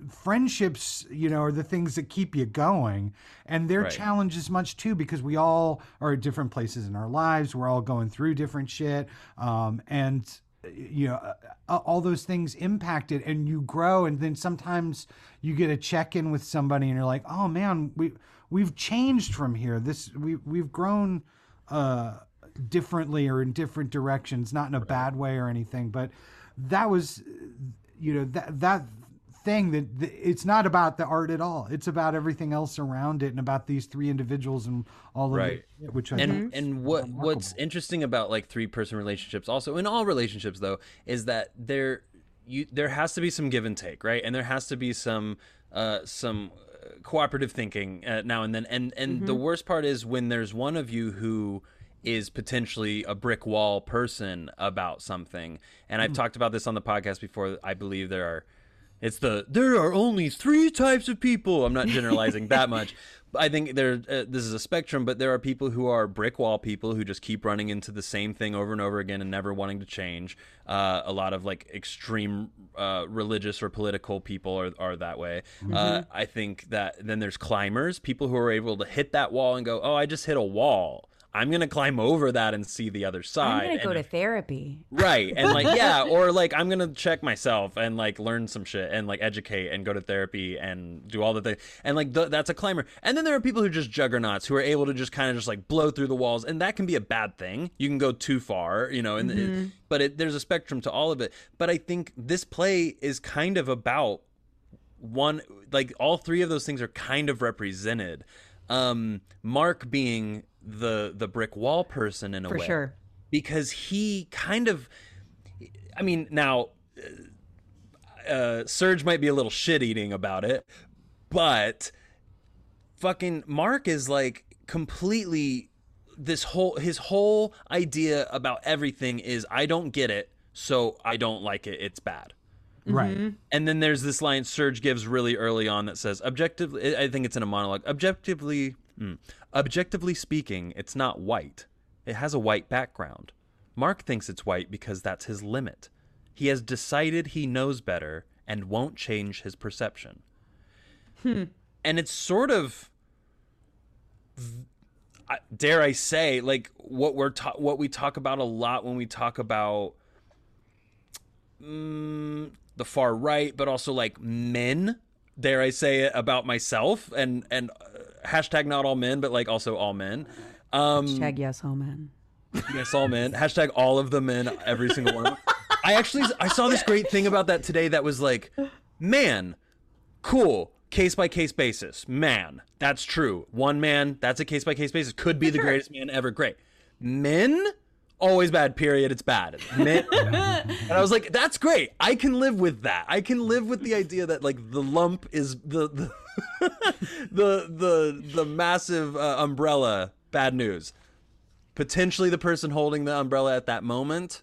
Speaker 2: friendships, you know, are the things that keep you going. And they're
Speaker 1: Right.
Speaker 2: challenges much too because we all are at different places in our lives. We're all going through different shit. Um, and, uh, you know, all those things impact it and you grow. And then sometimes you get a check in with somebody and you're like, oh man, we, we've changed from here. This, we, we've grown, uh, differently or in different directions, not in a bad way or anything, but that was, you know, that, that, thing that that it's not about the art at all. It's about everything else around it and about these three individuals and all of
Speaker 1: Right.
Speaker 2: it, which I
Speaker 1: and and what what's interesting about like three person relationships also in all relationships though is that there you there has to be some give and take right? And there has to be some uh some uh, cooperative thinking uh, now and then. And and the worst part is when there's one of you who is potentially a brick wall person about something. And I've talked about this on the podcast before. I believe there are it's the there are only three types of people. I'm not generalizing [laughs] that much. I think there uh, this is a spectrum, but there are people who are brick wall people who just keep running into the same thing over and over again and never wanting to change. Uh, a lot of like extreme uh, religious or political people are, are that way. Uh, I think that then there's climbers, people who are able to hit that wall and go, "Oh, I just hit a wall." I'm gonna climb over that and see the other side.
Speaker 3: I'm gonna go
Speaker 1: and
Speaker 3: to therapy.
Speaker 1: Right. And like, [laughs] yeah, or like I'm going to check myself and like learn some shit and like educate and go to therapy and do all the things. And like, th- that's a climber. And then there are people who are just juggernauts who are able to just kind of just like blow through the walls. And that can be a bad thing. You can go too far, you know, and it, but it, there's a spectrum to all of it. But I think this play is kind of about one, like all three of those things are kind of represented. Um, Mark being the the brick wall person in a
Speaker 3: For
Speaker 1: way
Speaker 3: sure.
Speaker 1: because he kind of i mean now uh Serge might be a little shit eating about it but fucking mark is like completely this whole his whole idea about everything is i don't get it so i don't like it it's bad
Speaker 2: right.
Speaker 1: and then there's this line Serge gives really early on that says, "Objectively, I think it's in a monologue. Objectively, mm, objectively speaking, it's not white. It has a white background. Mark thinks it's white because that's his limit. He has decided he knows better and won't change his perception. Hmm. And it's sort of, dare I say, like what we're ta- what we talk about a lot when we talk about mm, the far right, but also like men. Dare I say it about myself and and uh, hashtag not all men, but like also all men. Um,
Speaker 3: Hashtag yes, all men.
Speaker 1: Yes, all men. Hashtag all of the men, every single one. I actually I saw this great thing about that today that was like, man, cool, case by case basis. Man, that's true. One man, that's a case by case basis. Could be the greatest man ever. Great. Men, always bad. Period. It's bad. Men, and I was like, that's great. I can live with that. I can live with the idea that like the lump is the the the the, the massive uh, umbrella. Bad news potentially the person holding the umbrella at that moment,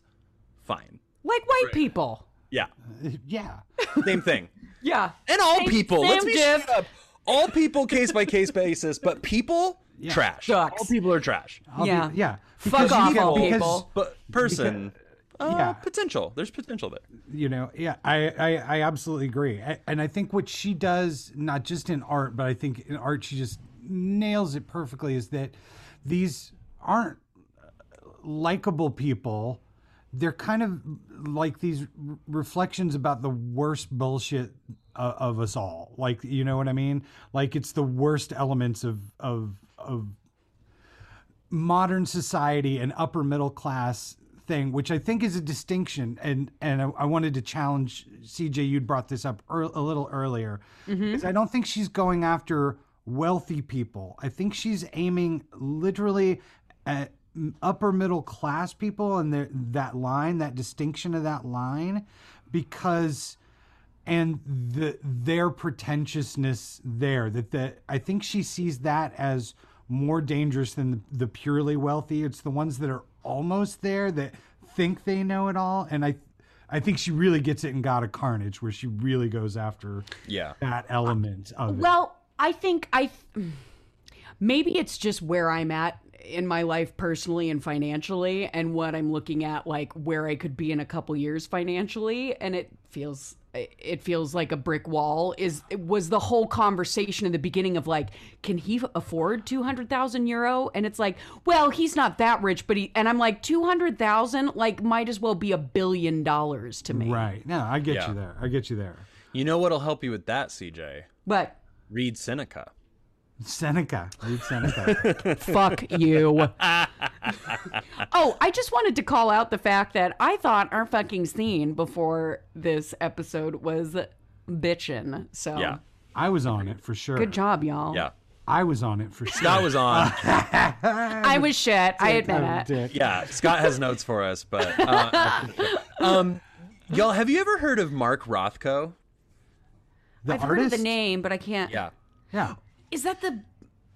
Speaker 1: fine.
Speaker 3: Like white people.
Speaker 1: Yeah, [laughs]
Speaker 2: Yeah.
Speaker 1: same thing.
Speaker 3: Yeah.
Speaker 1: And all
Speaker 3: Same-
Speaker 1: people, let's
Speaker 3: same
Speaker 1: be
Speaker 3: diff.
Speaker 1: straight up. All people, case by case basis, but people, trash.
Speaker 3: Sucks.
Speaker 1: All people are trash.
Speaker 2: I'll be-
Speaker 3: Yeah.
Speaker 2: yeah.
Speaker 3: Fuck
Speaker 2: Because
Speaker 3: off,
Speaker 2: get-
Speaker 3: all
Speaker 2: because,
Speaker 3: people.
Speaker 1: But person, uh,
Speaker 2: yeah.
Speaker 1: potential. There's potential there.
Speaker 2: You know, yeah, I, I, I absolutely agree. I, and I think what she does, not just in art, but I think in art, she just nails it perfectly is that these aren't likable people. They're kind of like these reflections about the worst bullshit uh, of us all. Like, you know what I mean? Like it's the worst elements of, of, of modern society and upper middle class thing, which I think is a distinction. And and I, I wanted to challenge CJ. You'd brought this up ear a little earlier, mm-hmm. is I don't think she's going after wealthy people. I think she's aiming literally at upper middle class people and that line, that distinction of that line, because and the their pretentiousness there that the I think she sees that as more dangerous than the, the purely wealthy. It's the ones that are almost there that think they know it all, and I I think she really gets it in God of Carnage, where she really goes after
Speaker 1: Yeah.
Speaker 2: that element of it.
Speaker 3: Well, I think I maybe it's just where I'm at in my life personally and financially and what I'm looking at like where I could be in a couple years financially and it feels it feels like a brick wall is it was the whole conversation in the beginning of like can he afford 200,000 euro and it's like well he's not that rich but he and I'm like 200,000 like might as well be a billion dollars to me
Speaker 2: right? No, I get
Speaker 1: Yeah.
Speaker 2: you there. I get you there.
Speaker 1: You know what'll help you with that, CJ?
Speaker 3: but
Speaker 1: Read Seneca.
Speaker 2: Seneca, read Seneca. [laughs]
Speaker 3: Fuck you. oh, I just wanted to call out the fact that I thought our fucking scene before this episode was bitchin'. So
Speaker 1: Yeah.
Speaker 2: I was on it for sure.
Speaker 3: good job, y'all.
Speaker 1: Yeah.
Speaker 2: I was on it for sure.
Speaker 1: Scott was on. [laughs]
Speaker 3: I was shit. I admit
Speaker 2: I'm
Speaker 3: it.
Speaker 2: dick.
Speaker 1: Yeah, Scott has notes for us, but uh, I appreciate it. um, y'all, have you ever heard of Mark Rothko?
Speaker 2: The
Speaker 3: I've
Speaker 2: artist.
Speaker 3: heard of the name, but I can't.
Speaker 1: Yeah.
Speaker 2: Yeah.
Speaker 3: Is that the?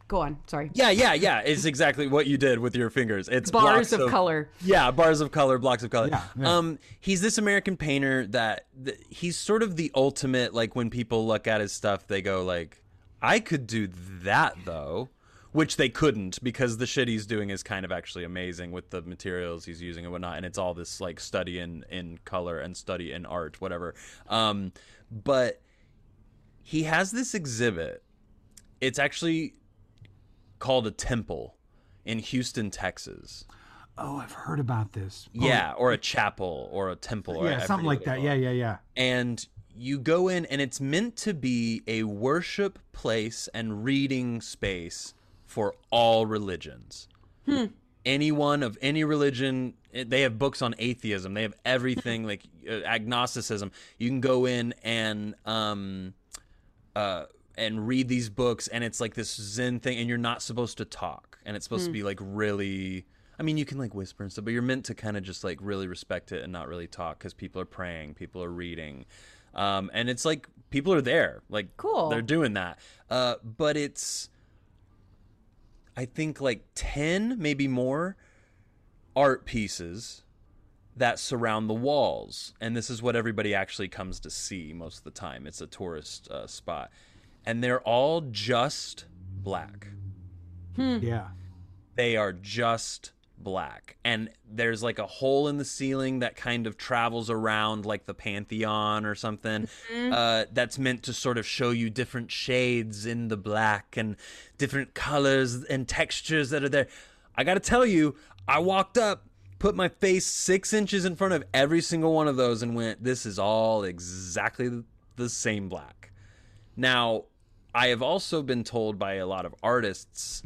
Speaker 3: Go on. Sorry.
Speaker 1: Yeah, yeah, yeah. It's exactly what you did with your fingers. It's
Speaker 3: Bars
Speaker 1: blocks
Speaker 3: of color.
Speaker 1: Yeah, bars of color, blocks of color.
Speaker 2: Yeah, yeah.
Speaker 1: Um, he's this American painter that th- he's sort of the ultimate. Like when people look at his stuff, they go like, "I could do that though," which they couldn't because the shit he's doing is kind of actually amazing with the materials he's using and whatnot, and it's all this like study in in color and study in art, whatever. Um, but he has this exhibit. It's actually called a temple in Houston, Texas.
Speaker 2: Oh, I've heard about this. Oh,
Speaker 1: Yeah, or a chapel or a temple. Or
Speaker 2: yeah, something like that. Yeah, yeah, yeah.
Speaker 1: And you go in, and it's meant to be a worship place and reading space for all religions. Hmm. Anyone of any religion, eh, they have books on atheism. They have everything like uh, agnosticism. You can go in and um, uh, and read these books, and it's like this Zen thing, and you're not supposed to talk, and it's supposed to be like really. I mean, you can like whisper and stuff, but you're meant to kind of just like really respect it and not really talk because people are praying, people are reading, um, and it's like people are there, like
Speaker 3: Cool.
Speaker 1: they're doing that. Uh, but it's, I think like ten, maybe more, art pieces that surround the walls. And this is what everybody actually comes to see most of the time. It's a tourist uh, spot. And they're all just black.
Speaker 2: Yeah.
Speaker 1: They are just black. And there's like a hole in the ceiling that kind of travels around like the Pantheon or something. Uh, that's meant to sort of show you different shades in the black and different colors and textures that are there. I got to tell you, I walked up put my face six inches in front of every single one of those and went, this is all exactly the same black. Now, I have also been told by a lot of artists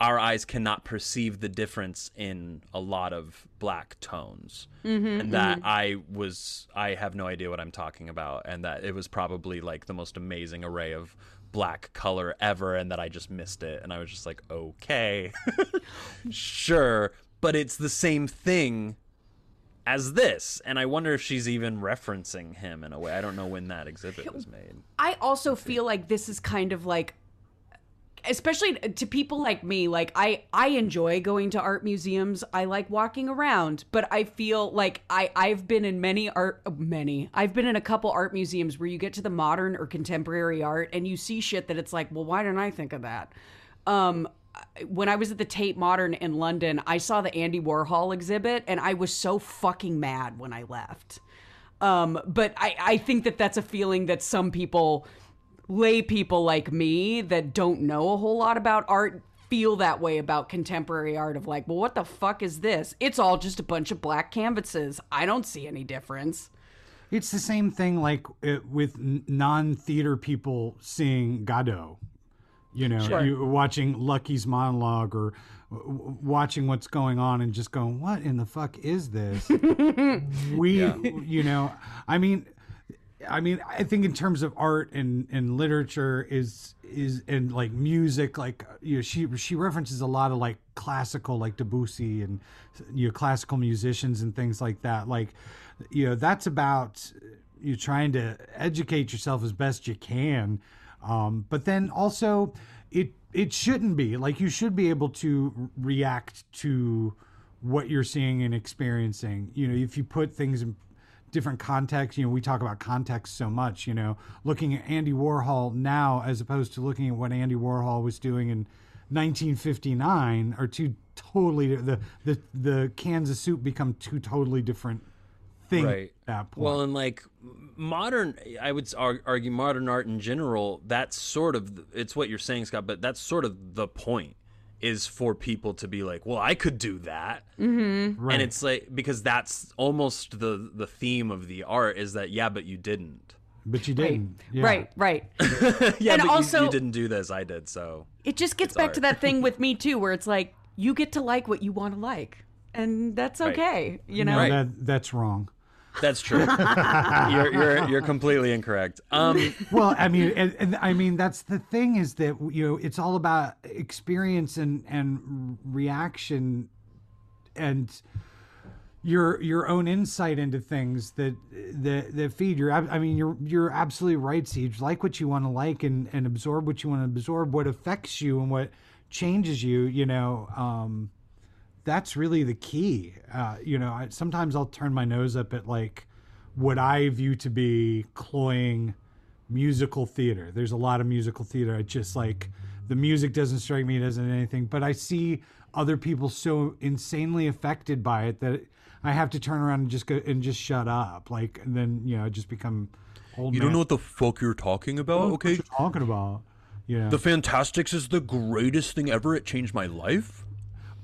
Speaker 1: our eyes cannot perceive the difference in a lot of black tones. Mm-hmm, and that mm-hmm. i was i have no idea what i'm talking about and that it was probably like the most amazing array of black color ever and that i just missed it and i was just like okay [laughs] sure. But it's the same thing as this and i wonder if she's even referencing him in a way i don't know when that exhibit was made
Speaker 3: I also feel like this is kind of like especially to people like me like I I enjoy going to art museums. I like walking around, but I feel like I I've been in many art many. I've been in a couple art museums where you get to the modern or contemporary art and you see shit that it's like, "Well, why didn't I think of that?" Um when I was at the Tate Modern in London, I saw the Andy Warhol exhibit and I was so fucking mad when I left. Um, but I, I think that that's a feeling that some people, lay people like me that don't know a whole lot about art, feel that way about contemporary art of like, well, what the fuck is this? It's all just a bunch of black canvases. I don't see any difference.
Speaker 2: It's the same thing like with non-theater people seeing Godot. You know, you watching Lucky's monologue or w- watching what's going on and just going, "What in the fuck is this?" [laughs] we, you know, I mean, I mean, I think in terms of art and, and literature is is and like music, like you know, she she references a lot of like classical, like Debussy and you know classical musicians and things like that. Like, you know, that's about you trying to educate yourself as best you can, um, but then also it it shouldn't be like you should be able to react to what you're seeing and experiencing. You know, if you put things in different contexts, you know, we talk about context so much, you know, looking at Andy Warhol now as opposed to looking at what Andy Warhol was doing in 1959 are two totally the the the cans of soup become two totally different things
Speaker 1: right
Speaker 2: at that point.
Speaker 1: well and like modern i would argue modern art in general that's sort of it's what you're saying scott but that's sort of the point is for people to be like well i could do that mm-hmm.
Speaker 2: right.
Speaker 1: and it's like because that's almost the the theme of the art is that yeah but you didn't
Speaker 2: but you didn't. Yeah.
Speaker 3: Right, right. [laughs]
Speaker 1: yeah
Speaker 3: And
Speaker 1: but
Speaker 3: also-
Speaker 1: you, didn't do this i did so
Speaker 3: It just gets back
Speaker 1: art.
Speaker 3: to that thing with [laughs] me too, where it's like you get to like what you want to like, and that's
Speaker 1: Right.
Speaker 3: okay. You know,
Speaker 2: No, that that's wrong.
Speaker 1: That's true. You're, you're you're completely incorrect. Um
Speaker 2: well i mean and, and i mean that's the thing is that you know it's all about experience and and reaction and your your own insight into things that that that feed your i mean you're you're absolutely right CJ. Like what you want to like and and absorb what you want to absorb what affects you and what changes you you know um that's really the key. Uh, you know, I, sometimes I'll turn my nose up at like what I view to be cloying musical theater. There's a lot of musical theater. I just like the music doesn't strike me as anything, but I see other people so insanely affected by it that I have to turn around and just go and just shut up. Like, and then you know, I just become old.
Speaker 1: you don't know what the fuck you're talking about
Speaker 2: What
Speaker 1: okay
Speaker 2: you're talking about. Yeah.
Speaker 1: the Fantasticks is the greatest thing ever it changed my life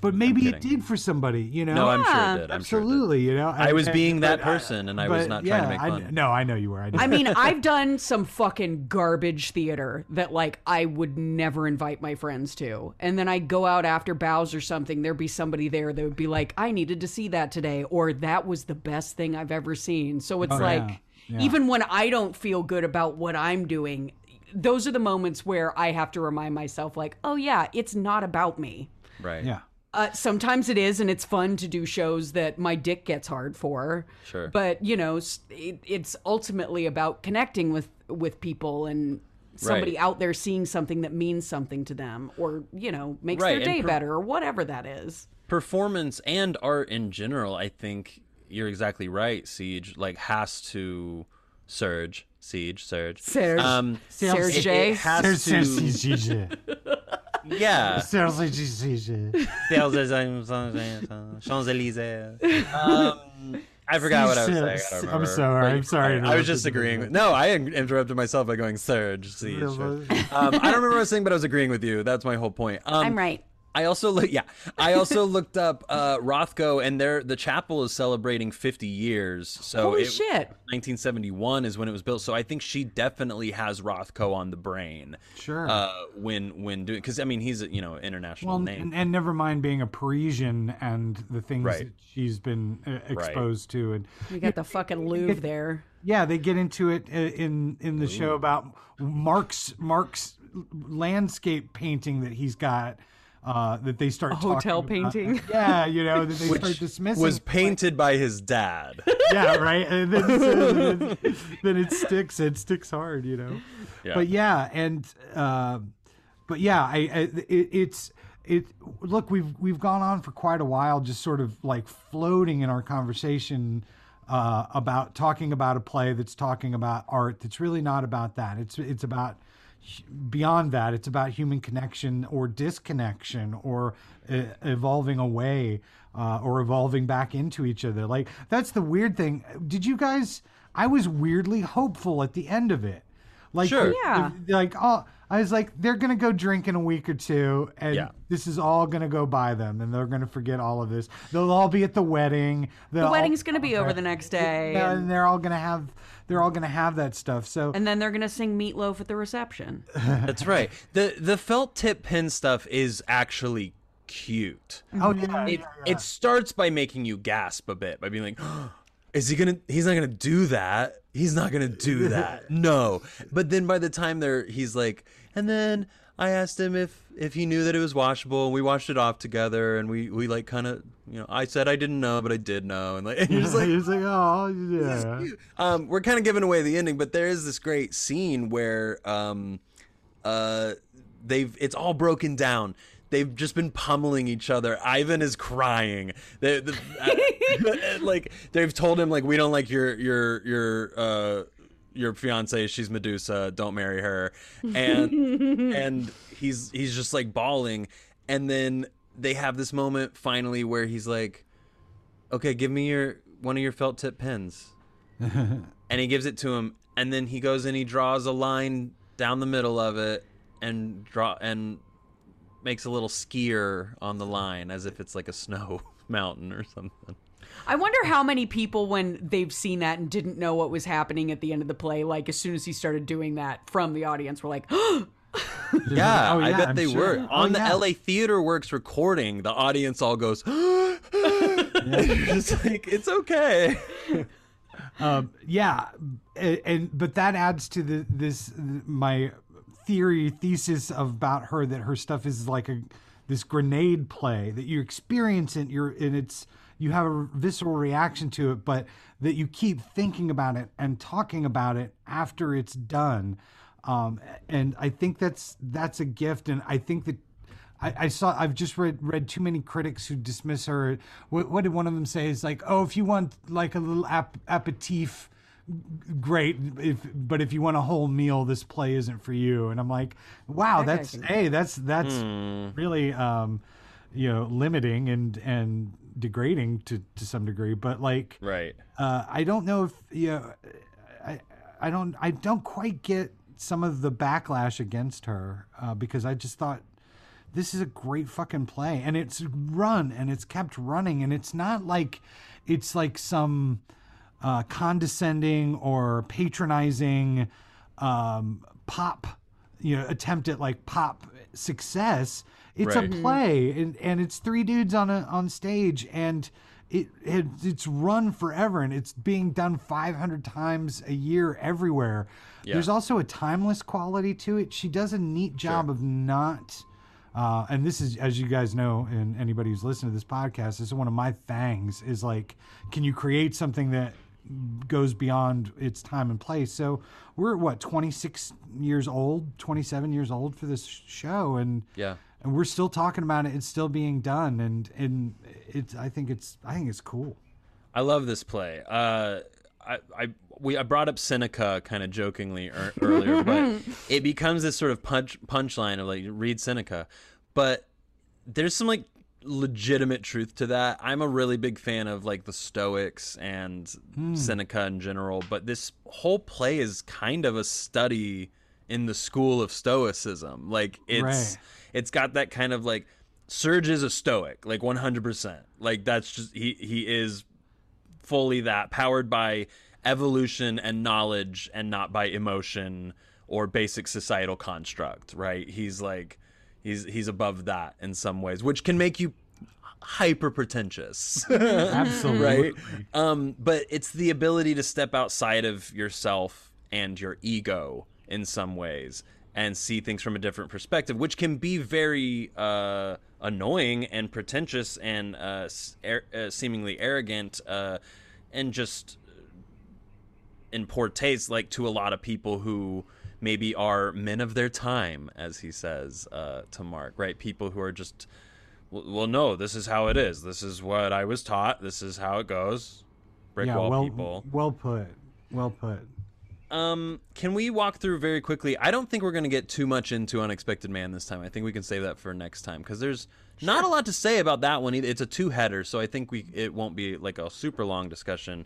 Speaker 2: but maybe it did for somebody. You know,
Speaker 1: no i'm sure it did i'm sure it did.
Speaker 2: absolutely. You know,
Speaker 1: I was
Speaker 2: And-
Speaker 1: being that
Speaker 2: but uh,
Speaker 1: person, and I was
Speaker 2: but
Speaker 1: not trying to make
Speaker 2: I- no, I know you were. I, know.
Speaker 3: I mean, [laughs] I've done some fucking garbage theater that like I would never invite my friends to. And then I go out after bows or something, there'd be somebody there that would be like, I needed to see that today, or that was the best thing I've ever seen. So it's
Speaker 2: Oh,
Speaker 3: like,
Speaker 2: yeah. Yeah.
Speaker 3: even when I don't feel good about what I'm doing, those are the moments where I have to remind myself, like, oh yeah, it's not about me.
Speaker 1: right
Speaker 2: yeah.
Speaker 3: Uh, sometimes it is, and it's fun to do shows that my dick gets hard for.
Speaker 1: Sure.
Speaker 3: But you know, it, it's ultimately about connecting with with people and somebody
Speaker 1: Right.
Speaker 3: out there seeing something that means something to them, or you know, makes
Speaker 1: Right,
Speaker 3: their day
Speaker 1: per-
Speaker 3: better, or whatever that is.
Speaker 1: performance and art in general, I think you're exactly right. Siege like has to surge, siege, surge,
Speaker 3: Serge.
Speaker 1: Um,
Speaker 3: Serge.
Speaker 1: it, it has to, [laughs] yeah. [laughs] Champs Elysees. Um, I forgot what I was saying. I don't
Speaker 2: I'm
Speaker 1: remember.
Speaker 2: sorry,
Speaker 1: But
Speaker 2: I'm sorry
Speaker 1: I, I was just agreeing. With, no, I interrupted myself by going Serge. Siege. Um, I don't remember what I was saying, but I was agreeing with you. That's my whole point. Um,
Speaker 3: I'm right.
Speaker 1: I also look yeah. I also [laughs] looked up uh Rothko and their the chapel is celebrating 50 years. So
Speaker 3: Holy
Speaker 1: it-
Speaker 3: shit.
Speaker 1: 1971 is when it was built. So I think she definitely has Rothko on the brain.
Speaker 2: Sure.
Speaker 1: Uh when when doing cuz I mean he's a, you know, international
Speaker 2: Well,
Speaker 1: name.
Speaker 2: and, and never mind being a Parisian and the things
Speaker 1: Right.
Speaker 2: that she's been uh, exposed to, and
Speaker 3: You got the fucking Louvre there.
Speaker 2: yeah, they get into it uh, in in the show about Mark's Mark's landscape painting that he's got. Uh, that they start talking
Speaker 3: hotel
Speaker 2: about.
Speaker 3: painting. [laughs]
Speaker 2: yeah, you know that they start
Speaker 1: which
Speaker 2: dismissing.
Speaker 1: was painted by his dad. [laughs]
Speaker 2: yeah, right. And then, then, [laughs] then it sticks. It sticks hard, you know.
Speaker 1: Yeah.
Speaker 2: But yeah, and uh, but yeah, I, I it, it's it. Look, we've we've gone on for quite a while, just sort of like floating in our conversation uh, about talking about a play that's talking about art. That's really not about that. It's it's about beyond that it's about human connection or disconnection or uh, evolving away uh, or evolving back into each other. Like that's the weird thing. Did you guys i was weirdly hopeful at the end of it like
Speaker 1: Sure.
Speaker 3: Yeah.
Speaker 2: like oh i was like they're gonna go drink in a week or two and
Speaker 1: Yeah.
Speaker 2: this is all gonna go by them and they're gonna forget all of this they'll all be at the wedding
Speaker 3: The wedding's going to be over the next day. and,
Speaker 2: and they're all gonna have they're all gonna have that stuff so
Speaker 3: and then they're going to sing Meatloaf at the reception. [laughs]
Speaker 1: That's right. The the felt tip pin stuff is actually cute.
Speaker 2: oh yeah,
Speaker 1: It it starts by making you gasp a bit by being like, [gasps] "Is he gonna? He's not gonna do that. He's not gonna do [laughs] that. No." But then by the time they're, he's like, and then I asked him if if he knew that it was washable. and We washed it off together, and we we like kind of, you know, I said I didn't know, but I did know, and like, [laughs] and you're just like,
Speaker 2: like oh yeah
Speaker 1: um, we're kind of giving away the ending, but there is this great scene where um, uh, they've it's all broken down. They've just been pummeling each other. Yvan is crying. They, the, uh, [laughs] like they've told him like we don't like your your your uh, your fiance. She's Medusa. Don't marry her. And [laughs] and he's he's just like bawling. And then they have this moment finally where he's like, "Okay, give me your one of your felt tip pens." [laughs] and he gives it to him and then he goes and he draws a line down the middle of it and draw and makes a little skier on the line as if it's like a snow [laughs] mountain or something.
Speaker 3: I wonder how many people, when they've seen that and didn't know what was happening at the end of the play, like as soon as he started doing that from the audience, were like, [gasps]
Speaker 1: yeah,
Speaker 2: Oh,
Speaker 1: i bet
Speaker 2: I'm
Speaker 1: they
Speaker 2: sure.
Speaker 1: were.
Speaker 2: Oh,
Speaker 1: on the la theater works recording the audience all goes [gasps] [gasps] [laughs] just like it's okay. [laughs]
Speaker 2: Um, yeah, and, and but that adds to the this my theory thesis about her that her stuff is like a this grenade play that you experience it you're and it's you have a visceral reaction to it but that you keep thinking about it and talking about it after it's done um, and i think that's that's a gift and i think that I, I saw. I've just read read too many critics who dismiss her. What, what did one of them say? Is like, oh, if you want like a little ap- aperitif, great. If but if you want a whole meal, this play isn't for you. And I'm like, wow,
Speaker 3: That
Speaker 2: that's hey, that's that's really um, you know, limiting and and degrading to to some degree. But like,
Speaker 1: right
Speaker 2: uh, I don't know if you know, I I don't I don't quite get some of the backlash against her uh, because I just thought this is a great fucking play and it's run and it's kept running and it's not like it's like some uh, condescending or patronizing um, pop you know attempt at like pop success it's
Speaker 1: Right.
Speaker 2: a play and, and it's three dudes on a on stage and it, it it's run forever and it's being done 500 times a year everywhere
Speaker 1: Yeah.
Speaker 2: there's also a timeless quality to it she does a neat job of not uh, and this is as you guys know and anybody who's listened to this podcast this is one of my things is like can you create something that goes beyond its time and place. So we're what 26 years old 27 years old for this show and
Speaker 1: yeah.
Speaker 2: and we're still talking about it. It's still being done and and it's i think it's i think it's cool.
Speaker 1: I love this play. Uh, I, I we I brought up Seneca kind of jokingly ear- earlier, but [laughs] it becomes this sort of punch punchline of like read Seneca, but there's some like legitimate truth to that. I'm a really big fan of like the Stoics and hmm. Seneca in general, but this whole play is kind of a study in the school of Stoicism. Like it's
Speaker 2: Right.
Speaker 1: it's got that kind of like Serge is a stoic, like 100%. Like that's just he he is fully that powered by evolution and knowledge and not by emotion or basic societal construct, right? He's like he's he's above that in some ways, which can make you hyper pretentious. [laughs]
Speaker 2: Absolutely.
Speaker 1: right? Um, but it's the ability to step outside of yourself and your ego in some ways and see things from a different perspective, which can be very uh, annoying and pretentious and uh, ar- uh, seemingly arrogant uh, and just in poor taste, like to a lot of people who maybe are men of their time, as he says uh, to Mark, right? People who are just well, well, no, this is how it is. This is what I was taught. This is how it goes. Brick
Speaker 2: yeah,
Speaker 1: wall
Speaker 2: well,
Speaker 1: people.
Speaker 2: well put. Well put.
Speaker 1: Um, can we walk through very quickly? I don't think we're going to get too much into Unexpected Man this time. I think we can save that for next time because there's not a lot to say about that one. Either. It's a two-header, so I think we it won't be like a super long discussion.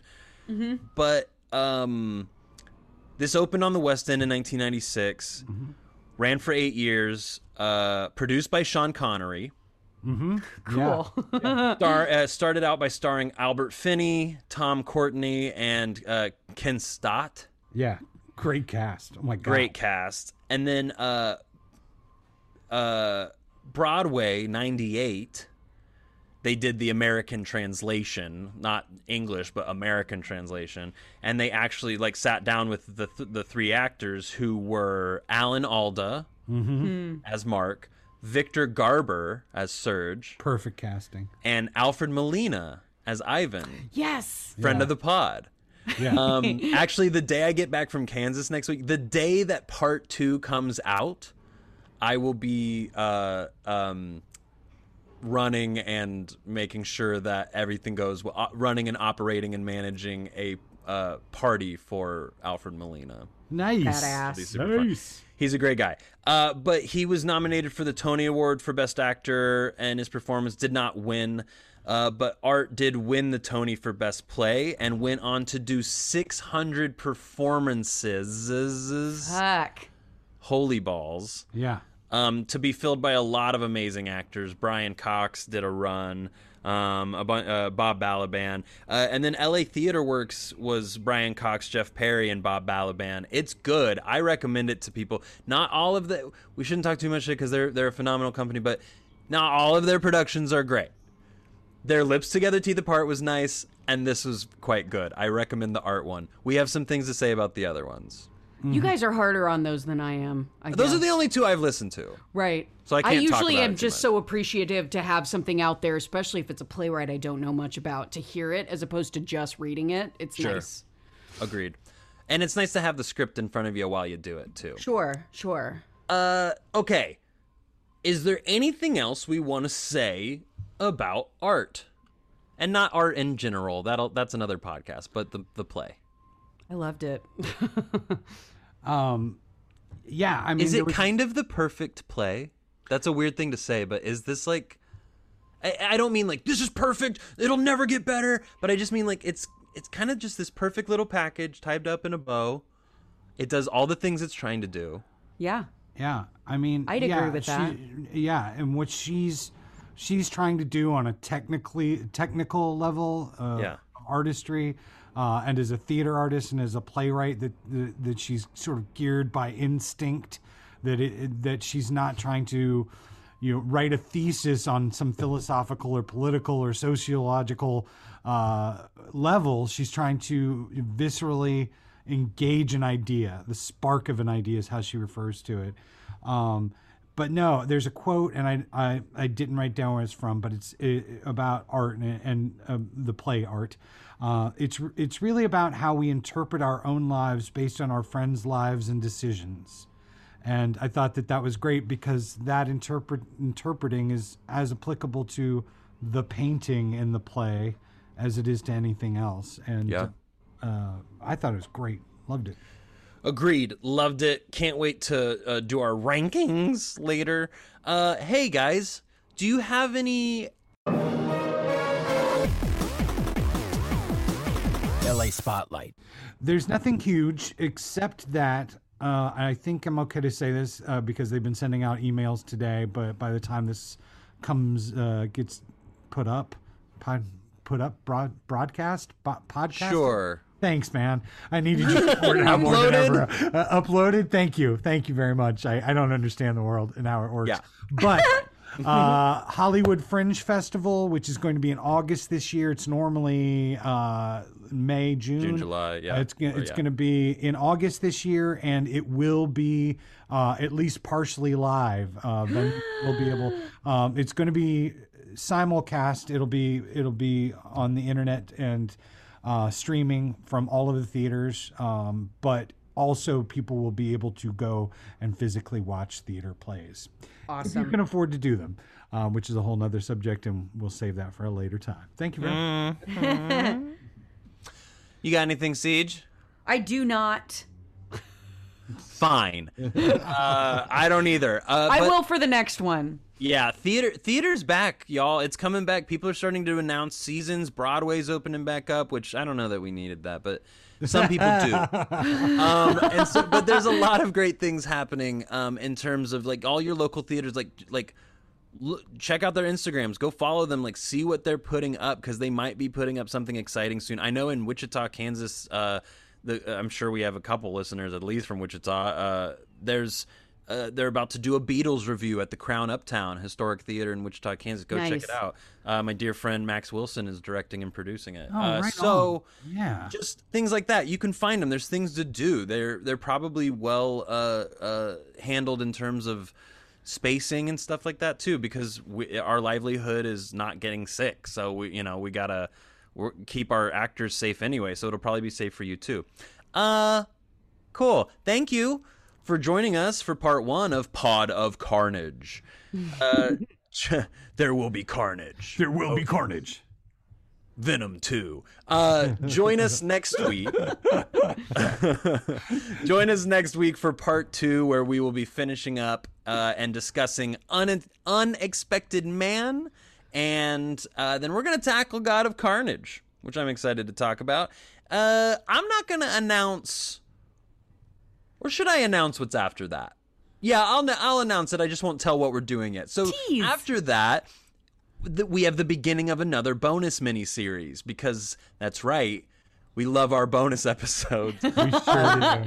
Speaker 1: But um, this opened on the West End in 1996, ran for eight years, uh, produced by Sean Connery. [laughs]
Speaker 3: Cool. [laughs]
Speaker 1: Star, uh, started out by starring Albert Finney, Tom Courtenay, and uh, Ken Stott.
Speaker 2: Yeah. Great cast. Oh my god.
Speaker 1: Great cast. And then uh, uh, Broadway '98, they did the American translation, not English, but American translation, and they actually like sat down with the th- the three actors who were Alan Alda as Mark, Victor Garber as Serge,
Speaker 2: Perfect casting.
Speaker 1: and Alfred Molina as Yvan,
Speaker 3: yes.
Speaker 1: friend
Speaker 2: Yeah.
Speaker 1: of the pod.
Speaker 2: Yeah.
Speaker 1: Um, [laughs] actually, the day I get back from Kansas next week, the day that part two comes out, I will be uh, um, running and making sure that everything goes well, uh, running and operating and managing a uh, party for Alfred Molina.
Speaker 2: nice.
Speaker 3: Badass.
Speaker 1: Be fun.
Speaker 2: Nice.
Speaker 1: He's a great guy. Uh, but he was nominated for the Tony Award for Best Actor, and his performance did not win. Uh, but Art did win the Tony for Best Play and went on to do 600 performances.
Speaker 3: Fuck.
Speaker 1: Holy balls.
Speaker 2: Yeah.
Speaker 1: Um, to be filled by a lot of amazing actors. Brian Cox did a run. Um, a uh, Bob Balaban, uh, and then L.A. Theater Works was Brian Cox, Jeff Perry, and Bob Balaban. It's good. I recommend it to people. Not all of the. We shouldn't talk too much because they're they're a phenomenal company, but not all of their productions are great. Their lips together, teeth apart was nice, and this was quite good. I recommend the art one. We have some things to say about the other ones.
Speaker 3: You guys are harder on those than I am. I
Speaker 1: Those are the only two I've listened to.
Speaker 3: Right.
Speaker 1: So I can't talk
Speaker 3: usually am just
Speaker 1: much.
Speaker 3: so appreciative to have something out there, especially if it's a playwright I don't know much about, to hear it as opposed to just reading it. It's
Speaker 1: Sure.
Speaker 3: nice.
Speaker 1: Agreed. And it's nice to have the script in front of you while you do it too.
Speaker 3: Sure, sure.
Speaker 1: Uh, okay. Is there anything else we want to say about art? And not art in general. That'll that's another podcast, but the the play.
Speaker 3: I loved it. [laughs]
Speaker 2: Um, yeah. I mean,
Speaker 1: Is it
Speaker 2: was-
Speaker 1: kind of the perfect play? That's a weird thing to say, but is this like I, I don't mean like this is perfect, it'll never get better, but I just mean like it's it's kind of just this perfect little package tied up in a bow. It does all the things it's trying to do.
Speaker 3: yeah.
Speaker 2: Yeah, I mean,
Speaker 3: I'd agree
Speaker 2: yeah,
Speaker 3: with
Speaker 2: she-
Speaker 3: that.
Speaker 2: Yeah, and what she's she's trying to do on a technically technical level, uh,
Speaker 1: Yeah.
Speaker 2: artistry, uh, and as a theater artist and as a playwright, that that, that she's sort of geared by instinct. That it, that she's not trying to, you know, write a thesis on some philosophical or political or sociological uh, level. She's trying to viscerally engage an idea. The spark of an idea is how she refers to it. Um, but no, there's a quote, and I, I, I didn't write down where it's from, but it's uh about art and, and um, the play art. Uh, it's it's really about how we interpret our own lives based on our friends' lives and decisions. And I thought that that was great because that interpret interpreting is as applicable to the painting in the play as it is to anything else. And
Speaker 1: Yeah.
Speaker 2: uh, I thought it was great. Loved it.
Speaker 1: Agreed. Loved it. Can't wait to uh, do our rankings later. Uh, hey guys, do you have any?
Speaker 5: LA Spotlight.
Speaker 2: There's nothing huge except that uh, I think I'm okay to say this uh, because they've been sending out emails today, but by the time this comes uh, gets put up, pod, put up broad broadcast bo- podcast.
Speaker 1: Sure.
Speaker 2: Thanks, man. I needed you to [laughs] point it more than ever. Uh, uploaded. Thank you. Thank you very much. I, I don't understand the world and how it works.
Speaker 1: Yeah.
Speaker 2: But [laughs] uh, Hollywood Fringe Festival, which is going to be in August this year. It's normally uh, May, June.
Speaker 1: June, July, yeah.
Speaker 2: It's, gonna-
Speaker 1: Or,
Speaker 2: it's
Speaker 1: yeah.
Speaker 2: going to be in August this year, and it will be uh, at least partially live. Uh, then we'll be able. [gasps] Um, it's going to be simulcast. It'll be it'll be on the internet and uh, streaming from all of the theaters. Um, but also, people will be able to go and physically watch theater plays awesome. if you can afford to do them, um, which is a whole nother subject, and we'll save that for a later time. Thank you very much. [laughs]
Speaker 1: You got anything, CJ?
Speaker 3: I do not.
Speaker 1: Fine. uh, I don't either. Uh,
Speaker 3: I
Speaker 1: but-
Speaker 3: will for the next one.
Speaker 1: Yeah, theater theater's back, y'all. It's coming back. People are starting to announce seasons. Broadway's opening back up, which I don't know that we needed that, but some people do. [laughs] um, and so, but there's a lot of great things happening um, in terms of like all your local theaters. Like like look, check out their Instagrams. Go follow them. Like see what they're putting up because they might be putting up something exciting soon. I know in Wichita, Kansas. Uh, the, I'm sure we have a couple listeners at least from Wichita. Uh, there's uh, they're about to do a Beatles revue at the Crown Uptown Historic Theater in Wichita, Kansas. Go check it out. Uh, my dear friend Max Wilson is directing and producing it.
Speaker 2: Oh,
Speaker 1: uh,
Speaker 2: right
Speaker 1: so
Speaker 2: on. Yeah.
Speaker 1: just things like that. You can find them. There's things to do. They're they're probably well uh, uh, handled in terms of spacing and stuff like that too, because we, our livelihood is not getting sick. So we you know we gotta keep our actors safe anyway. So it'll probably be safe for you too. Uh, cool. Thank you for joining us for part one of Pod of Carnage. [laughs] Uh, [laughs] there will be carnage.
Speaker 2: There will be carnage.
Speaker 1: Venom 2. Uh, join us next week. [laughs] join us next week for part two, where we will be finishing up uh, and discussing un- Unexpected Man. And uh, then we're going to tackle God of Carnage, which I'm excited to talk about. Uh, I'm not going to announce, or should I announce what's after that? Yeah, I'll I'll announce it. I just won't tell what we're doing yet. So
Speaker 3: Tease.
Speaker 1: after that, th- we have the beginning of another bonus mini series because that's right. We love our bonus episodes. [laughs]
Speaker 2: Sure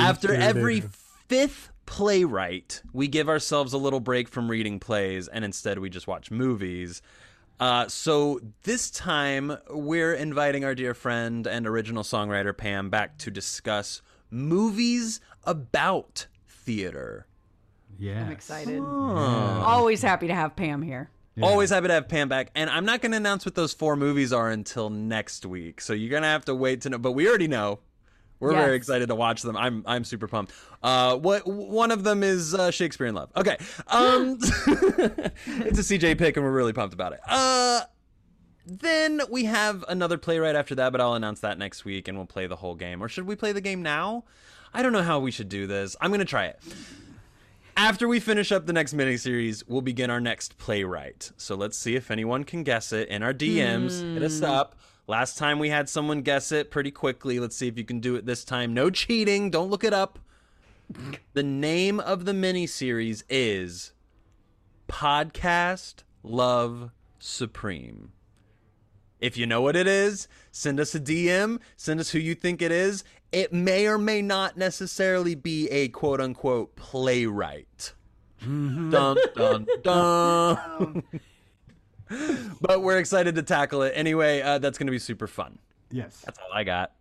Speaker 1: After
Speaker 2: sure
Speaker 1: every
Speaker 2: do.
Speaker 1: fifth playwright, we give ourselves a little break from reading plays and instead we just watch movies. Uh, so this time we're inviting our dear friend and original songwriter Pam back to discuss movies about theater.
Speaker 2: yeah.
Speaker 3: I'm excited. Always happy to have Pam here.
Speaker 1: Always happy to have Pam back. And I'm not going to announce what those four movies are until next week. So you're going to have to wait to know. But we already know. We're very excited to watch them. I'm I'm super pumped. Uh, what one of them is uh, Shakespeare in Love. Okay, um, [gasps] [laughs] it's a CJ pick, and we're really pumped about it. Uh, then we have another playwright after that, but I'll announce that next week, and we'll play the whole game. Or should we play the game now? I don't know how we should do this. I'm gonna try it. After we finish up the next miniseries, we'll begin our next playwright. So let's see if anyone can guess it in our DMs. Hit us hmm. up. Last time we had someone guess it pretty quickly. Let's see if you can do it this time. No cheating. Don't look it up. The name of the miniseries is Podcast Love Supreme. If you know what it is, send us a DM, send us who you think it is. It may or may not necessarily be a quote unquote playwright. dun dun dun. [laughs] but we're excited to tackle it. Anyway, uh, that's going to be super fun.
Speaker 2: Yes.
Speaker 1: That's all I got.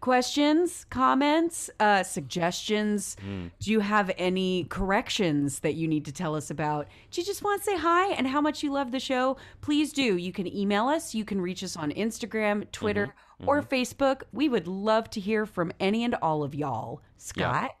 Speaker 3: Questions, comments, uh, suggestions?
Speaker 1: Hmm.
Speaker 3: Do you have any corrections that you need to tell us about? Do you just want to say hi and how much you love the show? Please do. You can email us. You can reach us on Instagram, Twitter,
Speaker 1: Mm-hmm.
Speaker 3: Or Facebook. We would love to hear from any and all of y'all. Scott?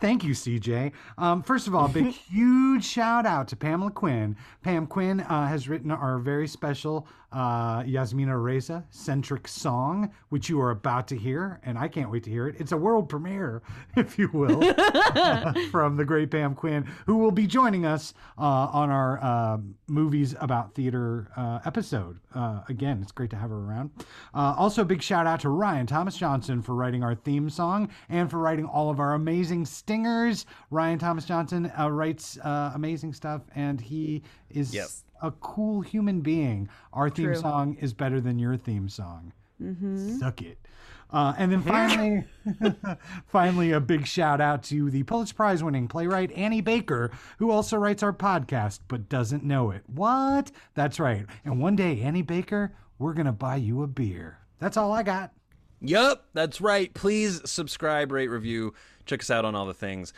Speaker 2: Thank you, CJ. Um, first of all, big, [laughs] huge shout out to Pamela Quinn. Pam Quinn uh, has written our very special uh, Yasmina Reza centric song, which you are about to hear, and I can't wait to hear it. It's a world premiere, [laughs] if you will, [laughs] from the great Pam Quinn, who will be joining us uh, on our uh, movies about theater uh, episode. Uh, again, it's great to have her around. Uh, also, a big shout out to Ryan Thomas Johnson for writing our theme song and for writing all of our amazing stingers. Ryan Thomas Johnson uh, writes uh, amazing stuff, and he is
Speaker 1: Yep.
Speaker 2: A cool human being. Our theme
Speaker 3: True.
Speaker 2: song is better than your theme song. Suck it. Uh, and then finally, [laughs] finally, a big shout out to the Pulitzer Prize winning playwright Annie Baker, who also writes our podcast but doesn't know it. What? That's right. And one day, Annie Baker, we're going to buy you a beer. That's all I got.
Speaker 1: Yup, that's right. Please subscribe, rate, review. Check us out on all the things.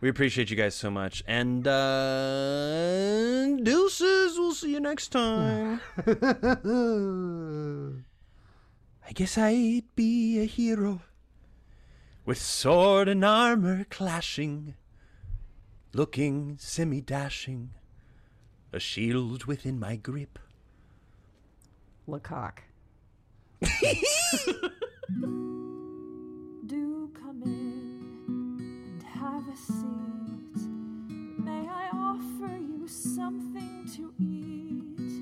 Speaker 1: We appreciate you guys so much. And uh deuces, we'll see you next time. [laughs] I guess I'd be a hero with sword and armor clashing, looking semi dashing, a shield within my grip.
Speaker 3: Lecoq. [laughs]
Speaker 6: seat. May I offer you something to eat?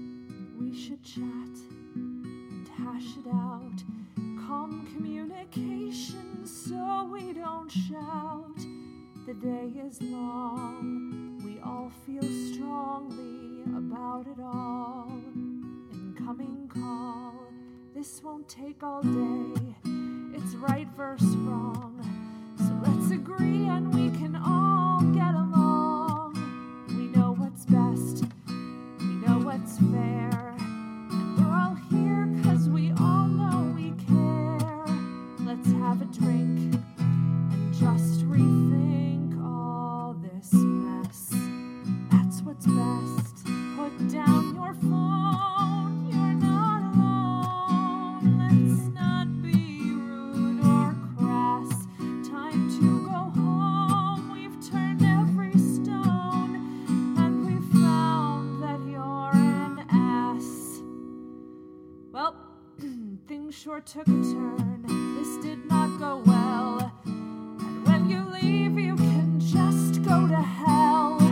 Speaker 6: We should chat and hash it out. Calm communication so we don't shout. The day is long, we all feel strongly about it all. Incoming call, this won't take all day. It's right versus wrong. Best. We know what's fair. And we're all here we all know we care. Let's have a drink and just rethink all this mess. That's what's best. Put down your phone, sure took a turn. This did not go well. And when you leave, you can just go to hell.